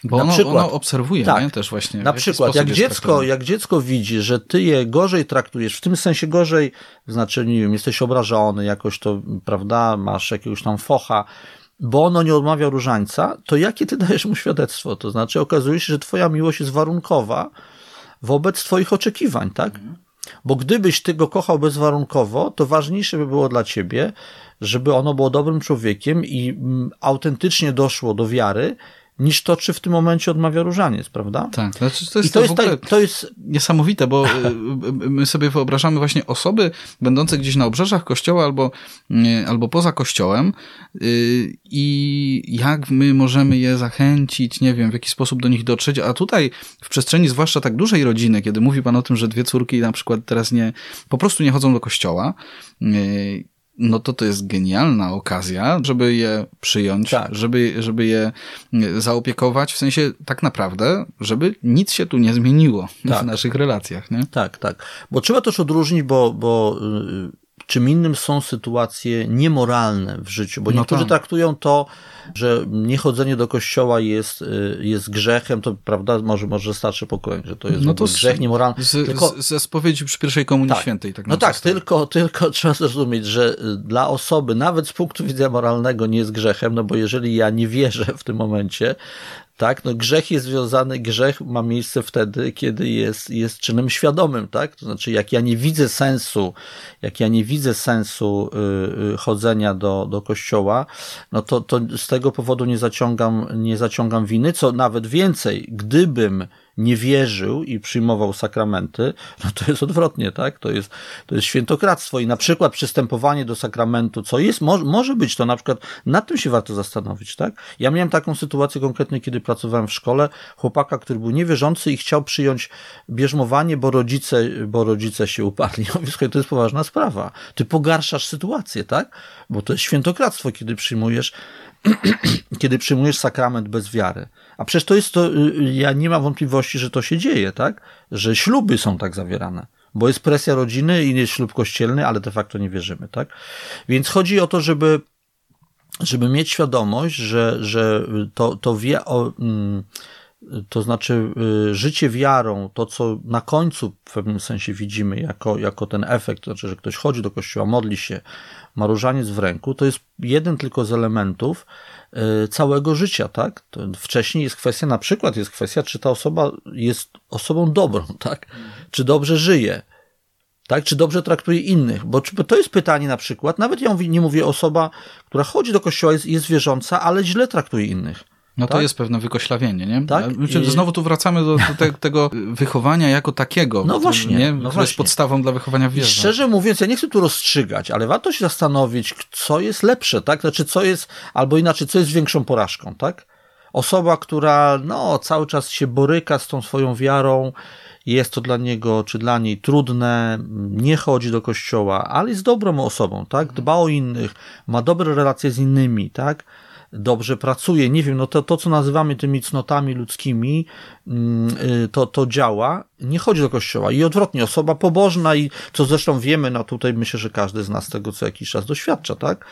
Bo na ono, przykład, ono obserwuje tak, nie? też właśnie. Na przykład, jak dziecko, jak dziecko widzi, że ty je gorzej traktujesz, w tym sensie gorzej, w znaczeniu, nie wiem, jesteś obrażony, jakoś to, prawda, masz jakiegoś tam focha, bo ono nie odmawia różańca, to jakie ty dajesz mu świadectwo? To znaczy, okazuje się, że twoja miłość jest warunkowa wobec twoich oczekiwań, tak? Bo gdybyś ty go kochał bezwarunkowo, to ważniejsze by było dla ciebie, żeby ono było dobrym człowiekiem i mm, autentycznie doszło do wiary, niż to, czy w tym momencie odmawia różaniec, prawda? Tak, znaczy to jest, I to, to, jest, tak, to jest niesamowite, bo y, y, my sobie wyobrażamy właśnie osoby będące gdzieś na obrzeżach kościoła albo, albo poza kościołem i jak my możemy je zachęcić, nie wiem, w jaki sposób do nich dotrzeć, a tutaj w przestrzeni zwłaszcza tak dużej rodziny, kiedy mówi pan o tym, że dwie córki na przykład teraz nie, po prostu nie chodzą do kościoła, no to to jest genialna okazja, żeby je przyjąć, tak. żeby, żeby je zaopiekować, w sensie tak naprawdę, żeby nic się tu nie zmieniło tak. w naszych relacjach. Nie? Tak, tak. Bo trzeba też odróżnić, bo, bo y, czym innym są sytuacje niemoralne w życiu, bo no niektórzy tak. traktują to, że niechodzenie do kościoła jest, y, jest grzechem, to prawda, może, może starsze pokolenie, że to jest no to grzech niemoralny. Z, tylko, ze spowiedzi przy pierwszej komunii tak, świętej. Tak no tak, tylko, tylko trzeba zrozumieć, że y, dla osoby, nawet z punktu widzenia moralnego nie jest grzechem, no bo jeżeli ja nie wierzę w tym momencie, tak? No grzech jest związany, grzech ma miejsce wtedy, kiedy jest, jest czynem świadomym, tak? To znaczy, jak ja nie widzę sensu, jak ja nie widzę sensu y, y, chodzenia do, do kościoła, no to, to z tego powodu nie zaciągam, nie zaciągam winy, co nawet więcej, gdybym nie wierzył i przyjmował sakramenty, no to jest odwrotnie, tak? To jest, to jest świętokradztwo i na przykład przystępowanie do sakramentu, co jest, może, może być to na przykład, nad tym się warto zastanowić, tak? Ja miałem taką sytuację konkretnie, kiedy pracowałem w szkole, chłopaka, który był niewierzący i chciał przyjąć bierzmowanie, bo rodzice, bo rodzice się uparli. Ja mówię, to jest poważna sprawa. Ty pogarszasz sytuację, tak? Bo to jest świętokradztwo, kiedy przyjmujesz kiedy przyjmujesz sakrament bez wiary. A przecież to jest to, y, ja nie mam wątpliwości, że to się dzieje, tak? Że śluby są tak zawierane. Bo jest presja rodziny i jest ślub kościelny, ale de facto nie wierzymy, tak? Więc chodzi o to, żeby, żeby mieć świadomość, że, że to, to wie, o, mm, to znaczy y, życie wiarą, to co na końcu w pewnym sensie widzimy jako, jako ten efekt, to znaczy, że ktoś chodzi do kościoła, modli się, ma różaniec w ręku, to jest jeden tylko z elementów y, całego życia, tak? To wcześniej jest kwestia, na przykład jest kwestia, czy ta osoba jest osobą dobrą, tak? Czy dobrze żyje, tak? Czy dobrze traktuje innych? Bo, to jest pytanie na przykład, nawet ja nie mówię osoba, która chodzi do kościoła, jest, jest wierząca, ale źle traktuje innych. No tak? to jest pewne wykoślawienie, nie? Tak? Znowu tu wracamy do, do te, tego wychowania jako takiego. No właśnie. Nie? No właśnie. jest podstawą dla wychowania w wierze. Szczerze mówiąc, ja nie chcę tu rozstrzygać, ale warto się zastanowić, co jest lepsze, tak? Znaczy, co jest, albo inaczej, co jest większą porażką, tak? Osoba, która, no, cały czas się boryka z tą swoją wiarą, jest to dla niego czy dla niej trudne, nie chodzi do kościoła, ale jest dobrą osobą, tak? Dba o innych, ma dobre relacje z innymi, tak? Dobrze pracuje. Nie wiem, no to, to co nazywamy tymi cnotami ludzkimi, mm, y, to, to działa. Nie chodzi do kościoła. I odwrotnie, osoba pobożna i co zresztą wiemy, no tutaj myślę, że każdy z nas tego co jakiś czas doświadcza, tak?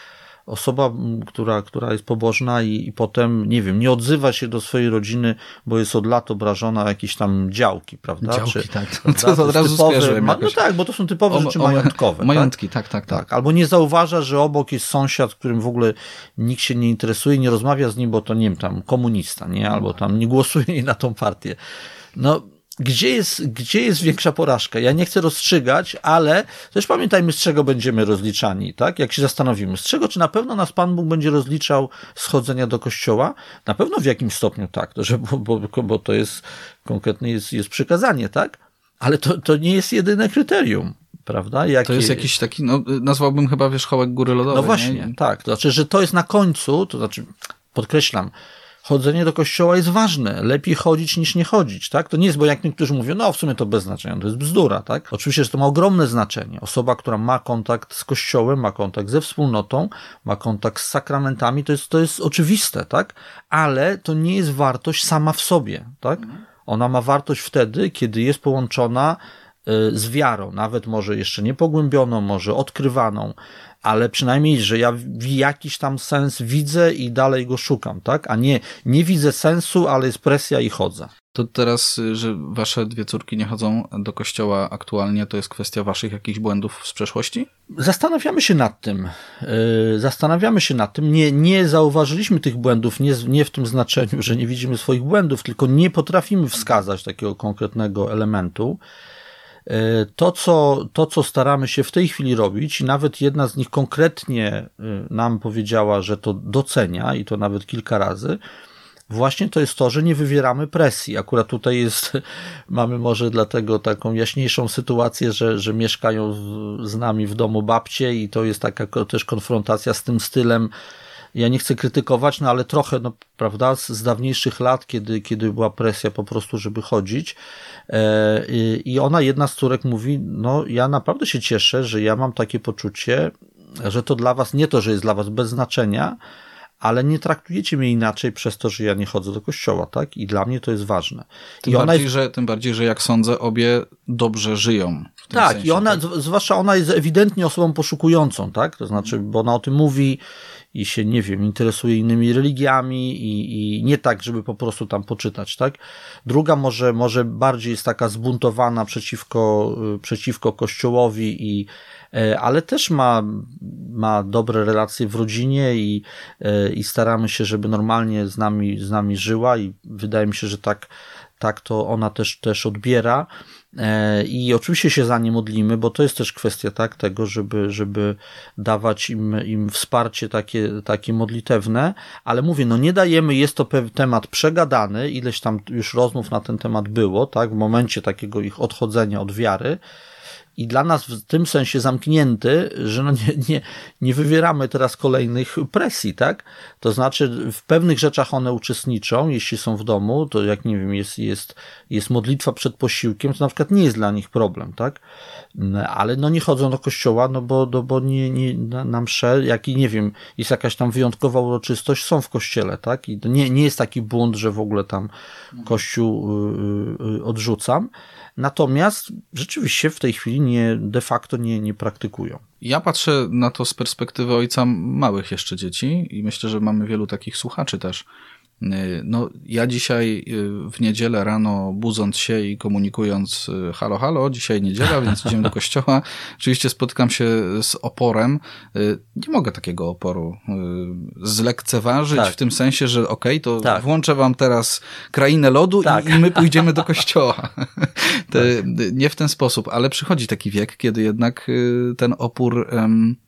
Osoba, która, która jest pobożna i, i, potem, nie wiem, nie odzywa się do swojej rodziny, bo jest od lat obrażona jakieś tam działki, prawda? Działki, Czy, tak. Prawda? To, to od razu typowe, ma, No tak, bo to są typowe o, rzeczy o, majątkowe. Majątki, tak? Tak, tak, tak? Albo nie zauważa, że obok jest sąsiad, którym w ogóle nikt się nie interesuje, nie rozmawia z nim, bo to nie wiem, tam komunista, nie? Albo tam nie głosuje na tą partię. No, gdzie jest, gdzie jest większa porażka? Ja nie chcę rozstrzygać, ale też pamiętajmy, z czego będziemy rozliczani, tak? Jak się zastanowimy, z czego, czy na pewno nas Pan Bóg będzie rozliczał schodzenia do kościoła? Na pewno w jakimś stopniu tak, to, że, bo, bo, bo to jest konkretnie jest, jest przykazanie, tak? Ale to, to nie jest jedyne kryterium prawda? Jakie... To jest jakiś taki, no, nazwałbym chyba wierzchołek góry lodowej. No właśnie, nie? tak. To znaczy, że to jest na końcu, to znaczy, podkreślam, chodzenie do kościoła jest ważne. Lepiej chodzić niż nie chodzić, tak? To nie jest, bo jak niektórzy mówią, no w sumie to bez znaczenia, to jest bzdura, tak? Oczywiście, że to ma ogromne znaczenie. Osoba, która ma kontakt z kościołem, ma kontakt ze wspólnotą, ma kontakt z sakramentami, to jest, to jest oczywiste, tak? Ale to nie jest wartość sama w sobie, tak? Ona ma wartość wtedy, kiedy jest połączona y, z wiarą, nawet może jeszcze nie pogłębioną, może odkrywaną, ale przynajmniej, że ja jakiś tam sens widzę i dalej go szukam, tak? A nie, nie widzę sensu, ale jest presja i chodzę. To teraz, że wasze dwie córki nie chodzą do kościoła aktualnie, to jest kwestia waszych jakichś błędów z przeszłości? Zastanawiamy się nad tym. Yy, zastanawiamy się nad tym. Nie, nie zauważyliśmy tych błędów, nie, nie w tym znaczeniu, że nie widzimy swoich błędów, tylko nie potrafimy wskazać takiego konkretnego elementu. E, to co, to, co staramy się w tej chwili robić, nawet jedna z nich konkretnie e, nam powiedziała, że to docenia, i to nawet kilka razy, właśnie to jest to, że nie wywieramy presji. Akurat tutaj jest, mamy może dlatego taką jaśniejszą sytuację, że, że mieszkają z nami w domu babcie i to jest taka też konfrontacja z tym stylem, ja nie chcę krytykować, no ale trochę, no, prawda, z, z dawniejszych lat, kiedy, kiedy była presja po prostu, żeby chodzić. E, I ona, jedna z córek mówi, no ja naprawdę się cieszę, że ja mam takie poczucie, że to dla was, nie to, że jest dla was bez znaczenia, ale nie traktujecie mnie inaczej przez to, że ja nie chodzę do kościoła, tak? I dla mnie to jest ważne. Tym, I bardziej, jest... że, tym bardziej, że jak sądzę, obie dobrze żyją. tak, sensie, i ona, tak? zwłaszcza ona jest ewidentnie osobą poszukującą, tak? To znaczy, bo ona o tym mówi i się, nie wiem, interesuje innymi religiami i, i nie tak, żeby po prostu tam poczytać, tak? Druga może, może bardziej jest taka zbuntowana przeciwko, y, przeciwko kościołowi i e, ale też ma, ma dobre relacje w rodzinie i, e, i staramy się, żeby normalnie z nami, z nami żyła i wydaje mi się, że tak, tak to ona też, też odbiera. E, I oczywiście się za nie modlimy, bo to jest też kwestia tak, tego, żeby, żeby dawać im, im wsparcie takie, takie modlitewne, ale mówię, no nie dajemy, jest to temat przegadany, ileś tam już rozmów na ten temat było, tak, w momencie takiego ich odchodzenia od wiary, i dla nas w tym sensie zamknięty, że no nie, nie, nie wywieramy teraz kolejnych presji, tak? To znaczy w pewnych rzeczach one uczestniczą, jeśli są w domu, to jak nie wiem, jest, jest, jest modlitwa przed posiłkiem, to na przykład nie jest dla nich problem, tak? Ale no nie chodzą do kościoła, no bo, no bo nie, nie na, na msze, jak i nie wiem, jest jakaś tam wyjątkowa uroczystość, są w kościele, tak? I to nie, nie jest taki bunt, że w ogóle tam kościół y, y, y, odrzucam. Natomiast rzeczywiście w tej chwili nie, de facto nie, nie praktykują. Ja patrzę na to z perspektywy ojca małych jeszcze dzieci i myślę, że mamy wielu takich słuchaczy też. Y, no, ja dzisiaj y, w niedzielę rano, budząc się i komunikując, y, halo, halo, dzisiaj niedziela, więc idziemy do kościoła. Oczywiście spotykam się z oporem. Nie mogę takiego oporu zlekceważyć tak. w tym sensie, że okej, okay, to tak. włączę wam teraz krainę lodu tak. i, my pójdziemy do kościoła. Tak. nie w ten sposób, ale przychodzi taki wiek, kiedy jednak ten opór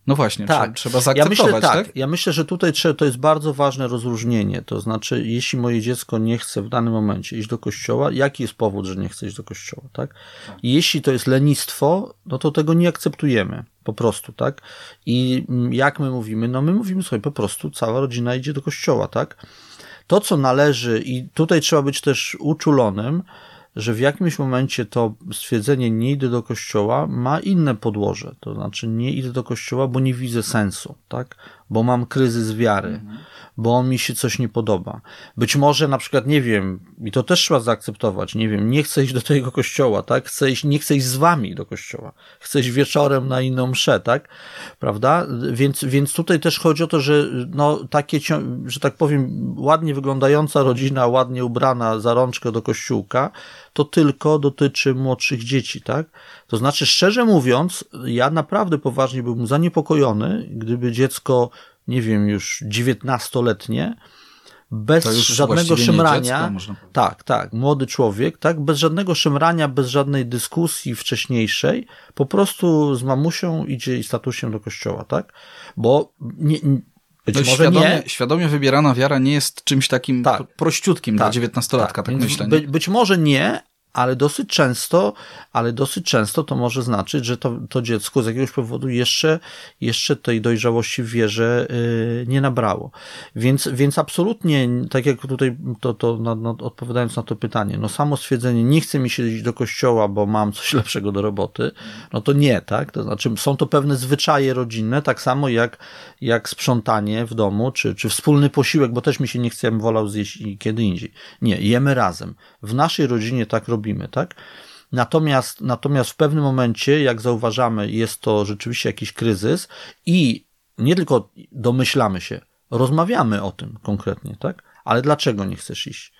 no właśnie, tak. trzeba zaakceptować, ja myślę, tak, tak? Ja myślę, że tutaj to jest bardzo ważne rozróżnienie. To znaczy, jeśli moje dziecko nie chce w danym momencie iść do kościoła, jaki jest powód, że nie chce iść do kościoła, tak? I jeśli to jest lenistwo, no to tego nie akceptujemy. Po prostu, tak? I jak my mówimy? No my mówimy sobie, po prostu cała rodzina idzie do kościoła, tak? To, co należy, i tutaj trzeba być też uczulonym, że w jakimś momencie to stwierdzenie nie idę do kościoła ma inne podłoże. To znaczy nie idę do kościoła, bo nie widzę sensu, tak? Bo mam kryzys wiary. Mhm bo mi się coś nie podoba. Być może na przykład, nie wiem, i to też trzeba zaakceptować, nie wiem, nie chcę iść do tego kościoła, tak? Chcę iść, nie chcę iść z wami do kościoła. Chcę iść wieczorem na inną mszę, tak? Prawda? Więc, więc tutaj też chodzi o to, że no takie, że tak powiem, ładnie wyglądająca rodzina, ładnie ubrana za rączkę do kościółka, to tylko dotyczy młodszych dzieci, tak? To znaczy, szczerze mówiąc, ja naprawdę poważnie byłbym zaniepokojony, gdyby dziecko nie wiem, już dziewiętnastoletnie, bez żadnego szemrania. tak, tak, młody człowiek, tak, bez żadnego szemrania, bez żadnej dyskusji wcześniejszej, po prostu z mamusią idzie i statusem do kościoła, tak? Bo nie, być no może świadomie, nie. Świadomie wybierana wiara nie jest czymś takim tak, prościutkim tak, dla dziewiętnastolatka, tak, tak myślę. By, być może nie, ale dosyć często, ale dosyć często to może znaczyć, że to, to dziecko z jakiegoś powodu jeszcze, jeszcze tej dojrzałości w wierze yy, nie nabrało. Więc, więc absolutnie, tak jak tutaj to, to odpowiadając na to pytanie, no samo stwierdzenie, nie chce mi się iść do kościoła, bo mam coś lepszego do roboty, no to nie, tak? To znaczy są to pewne zwyczaje rodzinne, tak samo jak, jak sprzątanie w domu, czy, czy wspólny posiłek, bo też mi się nie chce, ja wolał zjeść kiedy indziej. Nie, jemy razem. W naszej rodzinie tak robimy robimy, tak? Natomiast, natomiast w pewnym momencie, jak zauważamy, jest to rzeczywiście jakiś kryzys i nie tylko domyślamy się, rozmawiamy o tym konkretnie, tak? Ale dlaczego nie chcesz iść?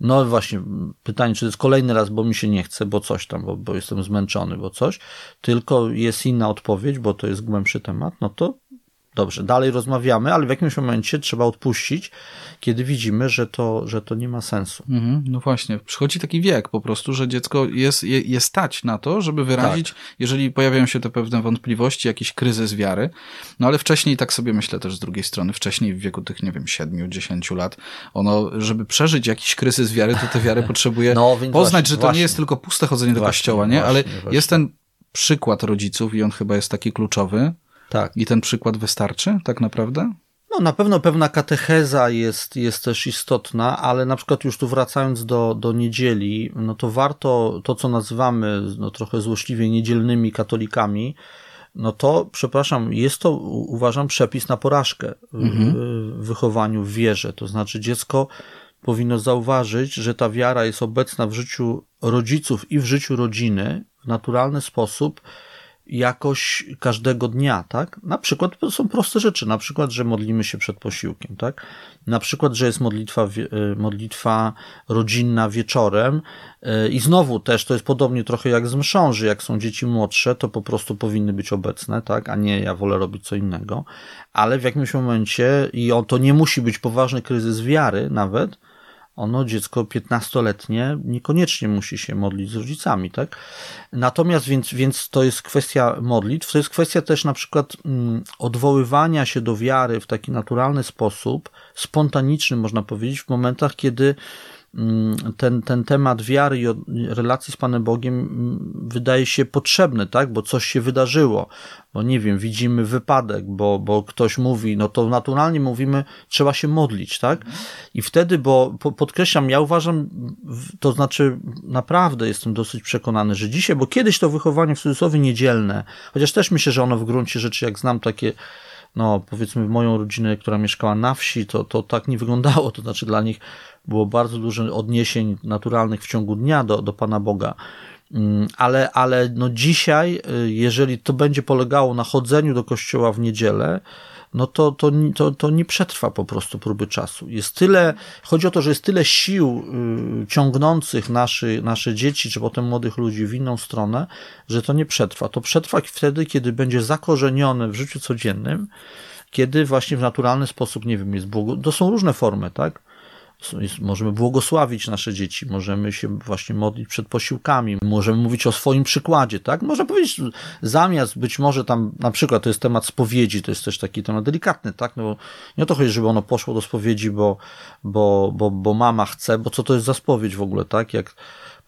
No właśnie, pytanie, czy to jest kolejny raz, bo mi się nie chce, bo coś tam, bo, bo jestem zmęczony, bo coś, tylko jest inna odpowiedź, bo to jest głębszy temat, no to Dobrze, dalej rozmawiamy, ale w jakimś momencie trzeba odpuścić, kiedy widzimy, że to, że to nie ma sensu. Mhm, no właśnie, przychodzi taki wiek po prostu, że dziecko jest, jest stać na to, żeby wyrazić, tak. jeżeli pojawiają się te pewne wątpliwości, jakiś kryzys wiary, no ale wcześniej, tak sobie myślę też z drugiej strony, wcześniej w wieku tych, nie wiem, siedmiu, dziesięciu lat, ono, żeby przeżyć jakiś kryzys wiary, to tę wiarę potrzebuje no, poznać, właśnie, że to właśnie. nie jest tylko puste chodzenie do właśnie, kościoła, nie? ale jest ten przykład rodziców i on chyba jest taki kluczowy, tak. I ten przykład wystarczy tak naprawdę? No, na pewno pewna katecheza jest, jest też istotna, ale na przykład już tu wracając do, do niedzieli, no to warto to, co nazywamy no, trochę złośliwie niedzielnymi katolikami, no to, przepraszam, jest to, uważam, przepis na porażkę mhm. w wychowaniu, w wierze. To znaczy, dziecko powinno zauważyć, że ta wiara jest obecna w życiu rodziców i w życiu rodziny w naturalny sposób jakoś każdego dnia, tak? Na przykład są proste rzeczy, na przykład, że modlimy się przed posiłkiem, tak? Na przykład, że jest modlitwa, y, modlitwa rodzinna wieczorem y, i znowu też to jest podobnie trochę jak z mszą, że jak są dzieci młodsze, to po prostu powinny być obecne, tak? A nie ja wolę robić co innego, ale w jakimś momencie i on, to nie musi być poważny kryzys wiary nawet, ono, dziecko 15-letnie, niekoniecznie musi się modlić z rodzicami, tak? Natomiast więc, więc to jest kwestia modlitw, to jest kwestia też na przykład mm, odwoływania się do wiary w taki naturalny sposób, spontaniczny można powiedzieć, w momentach, kiedy ten, ten temat wiary i relacji z Panem Bogiem mm, wydaje się potrzebny, tak? Bo coś się wydarzyło, bo nie wiem, widzimy wypadek, bo, bo ktoś mówi, no to naturalnie mówimy, trzeba się modlić, tak? I wtedy, bo podkreślam, ja uważam, to znaczy naprawdę jestem dosyć przekonany, że dzisiaj, bo kiedyś to wychowanie w cudzysłowie niedzielne, chociaż też myślę, że ono w gruncie rzeczy, jak znam takie no powiedzmy moją rodzinę, która mieszkała na wsi, to, to tak nie wyglądało, to znaczy dla nich było bardzo dużo odniesień naturalnych w ciągu dnia do, do Pana Boga. Mm, ale, ale no dzisiaj, y, jeżeli to będzie polegało na chodzeniu do kościoła w niedzielę, no to, to, to, to nie przetrwa po prostu próby czasu. Jest tyle, chodzi o to, że jest tyle sił y, ciągnących naszy, nasze dzieci, czy potem młodych ludzi w inną stronę, że to nie przetrwa. To przetrwa wtedy, kiedy będzie zakorzenione w życiu codziennym, kiedy właśnie w naturalny sposób, nie wiem, jest błogo... To są różne formy, tak? Możemy błogosławić nasze dzieci, możemy się właśnie modlić przed posiłkami, możemy mówić o swoim przykładzie, tak? Można powiedzieć, zamiast być może tam, na przykład to jest temat spowiedzi, to jest też taki temat delikatny, tak? No, nie o to chodzi, żeby ono poszło do spowiedzi, bo, bo, bo, bo mama chce, bo co to jest za spowiedź w ogóle, tak? Jak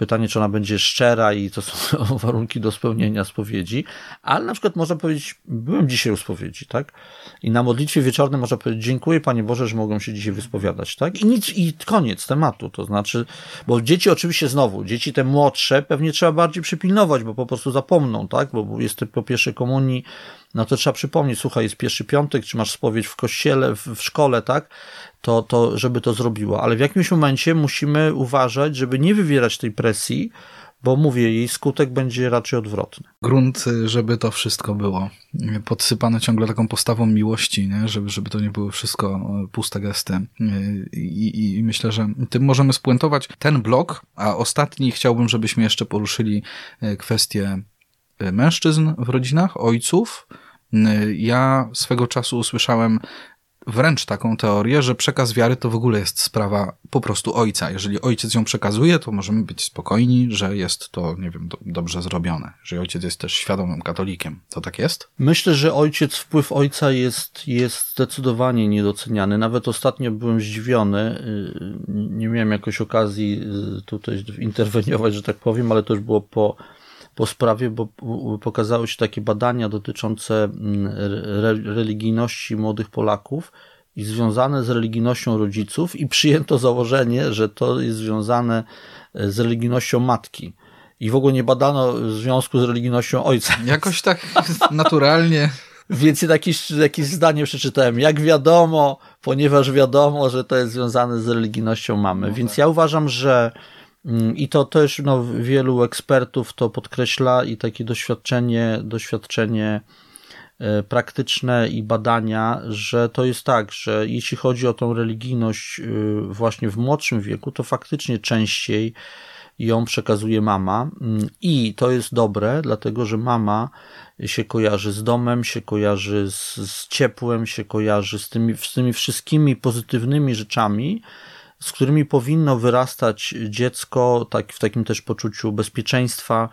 Pytanie, czy ona będzie szczera i to są warunki do spełnienia spowiedzi, ale na przykład można powiedzieć, byłem dzisiaj u spowiedzi, tak? I na modlitwie wieczornej można powiedzieć, dziękuję Panie Boże, że mogą się dzisiaj wyspowiadać, tak? I nic, i koniec tematu, to znaczy, bo dzieci oczywiście znowu, dzieci te młodsze pewnie trzeba bardziej przypilnować, bo po prostu zapomną, tak? Bo jest po pierwszej komunii, no to trzeba przypomnieć, słuchaj, jest pierwszy piątek, czy masz spowiedź w kościele, w, w szkole, tak? To, to, żeby to zrobiło. Ale w jakimś momencie musimy uważać, żeby nie wywierać tej presji, bo mówię, jej skutek będzie raczej odwrotny. Grunt, żeby to wszystko było podsypane ciągle taką postawą miłości, nie? Żeby, żeby to nie były wszystko e, puste gesty. I, I, myślę, że tym możemy spuentować ten blok, a ostatni chciałbym, żebyśmy jeszcze poruszyli e, kwestię e, mężczyzn w rodzinach, ojców. Ja swego czasu usłyszałem wręcz taką teorię, że przekaz wiary to w ogóle jest sprawa po prostu ojca. Jeżeli ojciec ją przekazuje, to możemy być spokojni, że jest to, nie wiem, do, dobrze zrobione. Że ojciec jest też świadomym katolikiem. To tak jest? Myślę, że ojciec, wpływ ojca jest, jest zdecydowanie niedoceniany. Nawet ostatnio byłem zdziwiony. Y, nie miałem jakoś okazji y, tutaj interweniować, że tak powiem, ale to już było po po sprawie, bo pokazały się takie badania dotyczące mm, religijności młodych Polaków i związane z religijnością rodziców i przyjęto założenie, że to jest związane e, z religijnością matki. I w ogóle nie badano w związku z religijnością ojca. Jakoś tak naturalnie. Więc jakieś, jakieś zdanie przeczytałem. Jak wiadomo, ponieważ wiadomo, że to jest związane z religijnością mamy. No Więc tak. ja uważam, że I to też no, wielu ekspertów to podkreśla i takie doświadczenie, doświadczenie e, praktyczne i badania, że to jest tak, że jeśli chodzi o tą religijność e, właśnie w młodszym wieku, to faktycznie częściej ją przekazuje mama. Mm, i to jest dobre, dlatego że mama się kojarzy z domem, się kojarzy z, z ciepłem, się kojarzy z tymi, z tymi wszystkimi pozytywnymi rzeczami, z którymi powinno wyrastać dziecko, tak, w takim też poczuciu bezpieczeństwa.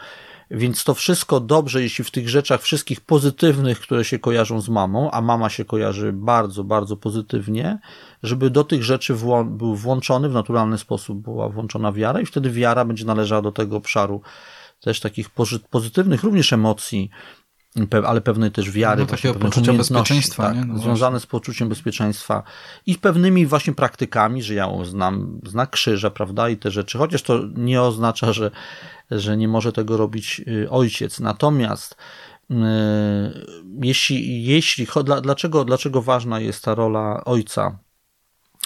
Więc to wszystko dobrze, jeśli w tych rzeczach wszystkich pozytywnych, które się kojarzą z mamą, a mama się kojarzy bardzo, bardzo pozytywnie, żeby do tych rzeczy był włączony w naturalny sposób, była włączona wiara i wtedy wiara będzie należała do tego obszaru też takich pozytywnych również emocji, ale pewnej też wiary, no, takiego poczucia bezpieczeństwa, tak, no związane z poczuciem bezpieczeństwa i pewnymi właśnie praktykami, że ja znam znak krzyża, prawda, i te rzeczy, chociaż to nie oznacza, że, że nie może tego robić y, ojciec. Natomiast yy, jeśli, jeśli dlaczego, dlaczego ważna jest ta rola ojca?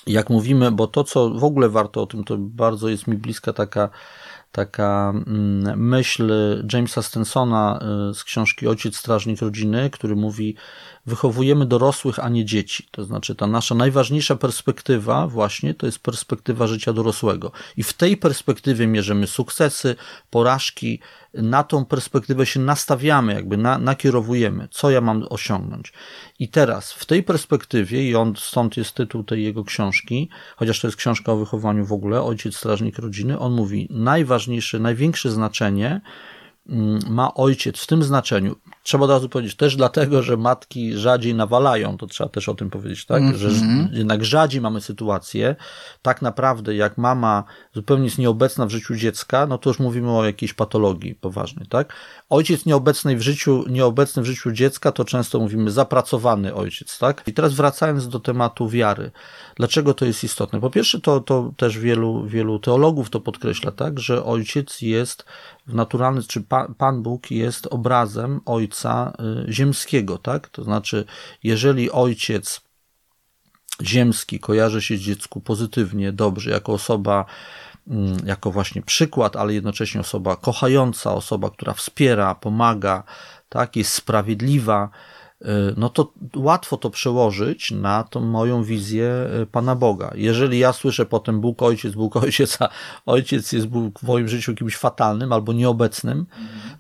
Jak mówimy, bo to, co w ogóle warto o tym, to bardzo jest mi bliska taka taka mm, myśl Jamesa Stensona y, z książki Ojciec Strażnik Rodziny, który mówi, wychowujemy dorosłych, a nie dzieci. To znaczy, ta nasza najważniejsza perspektywa właśnie to jest perspektywa życia dorosłego. I w tej perspektywie mierzymy sukcesy, porażki, na tą perspektywę się nastawiamy, jakby na, nakierowujemy, co ja mam osiągnąć. I teraz w tej perspektywie, i on, stąd jest tytuł tej jego książki, chociaż to jest książka o wychowaniu w ogóle, Ojciec Strażnik Rodziny, on mówi, najważniejsze, największe znaczenie mm, ma ojciec w tym znaczeniu. Trzeba od razu powiedzieć, też dlatego, że matki rzadziej nawalają, to trzeba też o tym powiedzieć, tak? Mm -hmm. Że jednak rzadziej mamy sytuację, tak naprawdę jak mama zupełnie jest nieobecna w życiu dziecka, no to już mówimy o jakiejś patologii poważnej, tak? Ojciec nieobecny w życiu, nieobecny w życiu dziecka, to często mówimy zapracowany ojciec, tak? I teraz wracając do tematu wiary. Dlaczego to jest istotne? Po pierwsze, to, to też wielu, wielu teologów to podkreśla, tak? Że ojciec jest naturalny, czy Pan, Bóg jest obrazem ojca y, ziemskiego, tak? To znaczy, jeżeli ojciec ziemski kojarzy się dziecku pozytywnie, dobrze, jako osoba, mm, jako właśnie przykład, ale jednocześnie osoba kochająca, osoba, która wspiera, pomaga, tak, jest sprawiedliwa, no to łatwo to przełożyć na tą moją wizję y, Pana Boga. Jeżeli ja słyszę potem Bóg Ojciec, Bóg Ojciec, a Ojciec jest Bóg w moim życiu kimś fatalnym albo nieobecnym,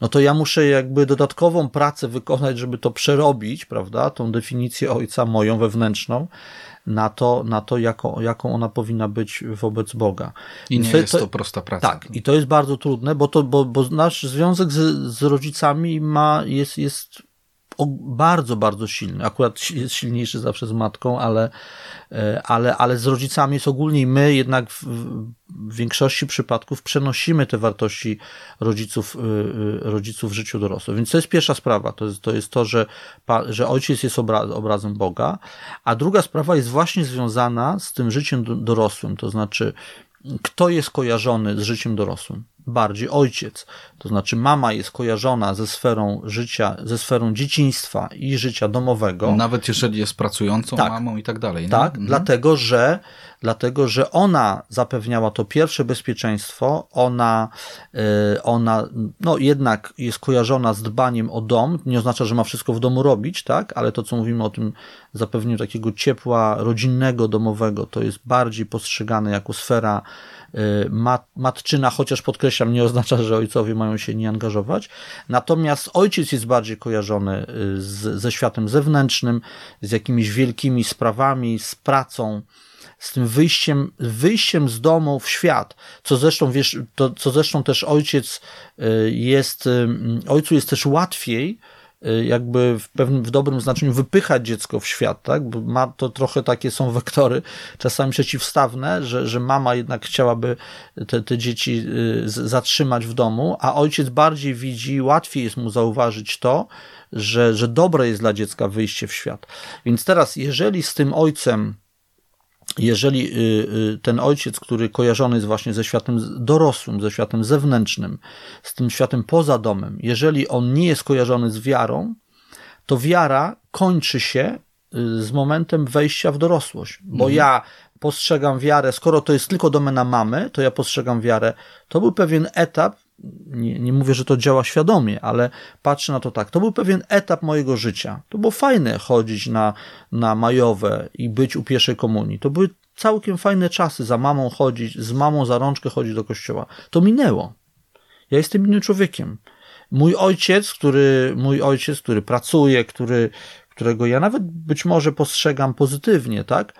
no to ja muszę jakby dodatkową pracę wykonać, żeby to przerobić, prawda, tą definicję Ojca moją wewnętrzną, na to, na to jaką, jaką ona powinna być wobec Boga. I nie to, jest to prosta praca. Tak, i to jest bardzo trudne, bo, to, bo, bo nasz związek z, z rodzicami ma, jest, jest bardzo, bardzo silny. Akurat jest silniejszy zawsze z matką, ale, e, ale, ale z rodzicami jest ogólnie i my jednak w, w większości przypadków przenosimy te wartości rodziców, e, e, rodziców w życiu dorosłym. Więc to jest pierwsza sprawa. To jest to, jest to że, że ojciec jest obraz, obrazem Boga. A druga sprawa jest właśnie związana z tym życiem dorosłym. To znaczy, kto jest kojarzony z życiem dorosłym? Bardziej ojciec. To znaczy mama jest kojarzona ze sferą życia, ze sferą dzieciństwa i życia domowego. Nawet jeżeli jest pracującą tak, mamą i tak dalej. Nie? Tak, mhm. dlatego, że, dlatego, że ona zapewniała to pierwsze bezpieczeństwo, ona, yy, ona no jednak jest kojarzona z dbaniem o dom, nie oznacza, że ma wszystko w domu robić, tak, ale to, co mówimy o tym zapewnieniu takiego ciepła rodzinnego, domowego, to jest bardziej postrzegane jako sfera mat, matczyna, chociaż podkreślam, nie oznacza, że ojcowie mają się nie angażować. Natomiast ojciec jest bardziej kojarzony z, ze światem zewnętrznym, z jakimiś wielkimi sprawami, z pracą, z tym wyjściem, wyjściem z domu w świat, co zresztą, wiesz, to, co zresztą też ojciec y, jest, y, ojcu jest też łatwiej, y, jakby w pewnym, w dobrym znaczeniu wypychać dziecko w świat, tak? Bo ma to trochę takie są wektory, czasami przeciwstawne, że, że mama jednak chciałaby te, te dzieci zatrzymać w domu, a ojciec bardziej widzi, łatwiej jest mu zauważyć to, że, że dobre jest dla dziecka wyjście w świat. Więc teraz, jeżeli z tym ojcem jeżeli y, y, ten ojciec, który kojarzony jest właśnie ze światem dorosłym, ze światem zewnętrznym, z tym światem poza domem, jeżeli on nie jest kojarzony z wiarą, to wiara kończy się y, z momentem wejścia w dorosłość. Bo mhm. ja postrzegam wiarę, skoro to jest tylko domena mamy, to ja postrzegam wiarę. To był pewien etap, nie, nie mówię, że to działa świadomie, ale patrzę na to tak. To był pewien etap mojego życia. To było fajne chodzić na, na majowe i być u pierwszej komunii. To były całkiem fajne czasy za mamą chodzić, z mamą za rączkę chodzić do kościoła. To minęło. Ja jestem innym człowiekiem. Mój ojciec, który, mój ojciec, który pracuje, który, którego ja nawet być może postrzegam pozytywnie, tak?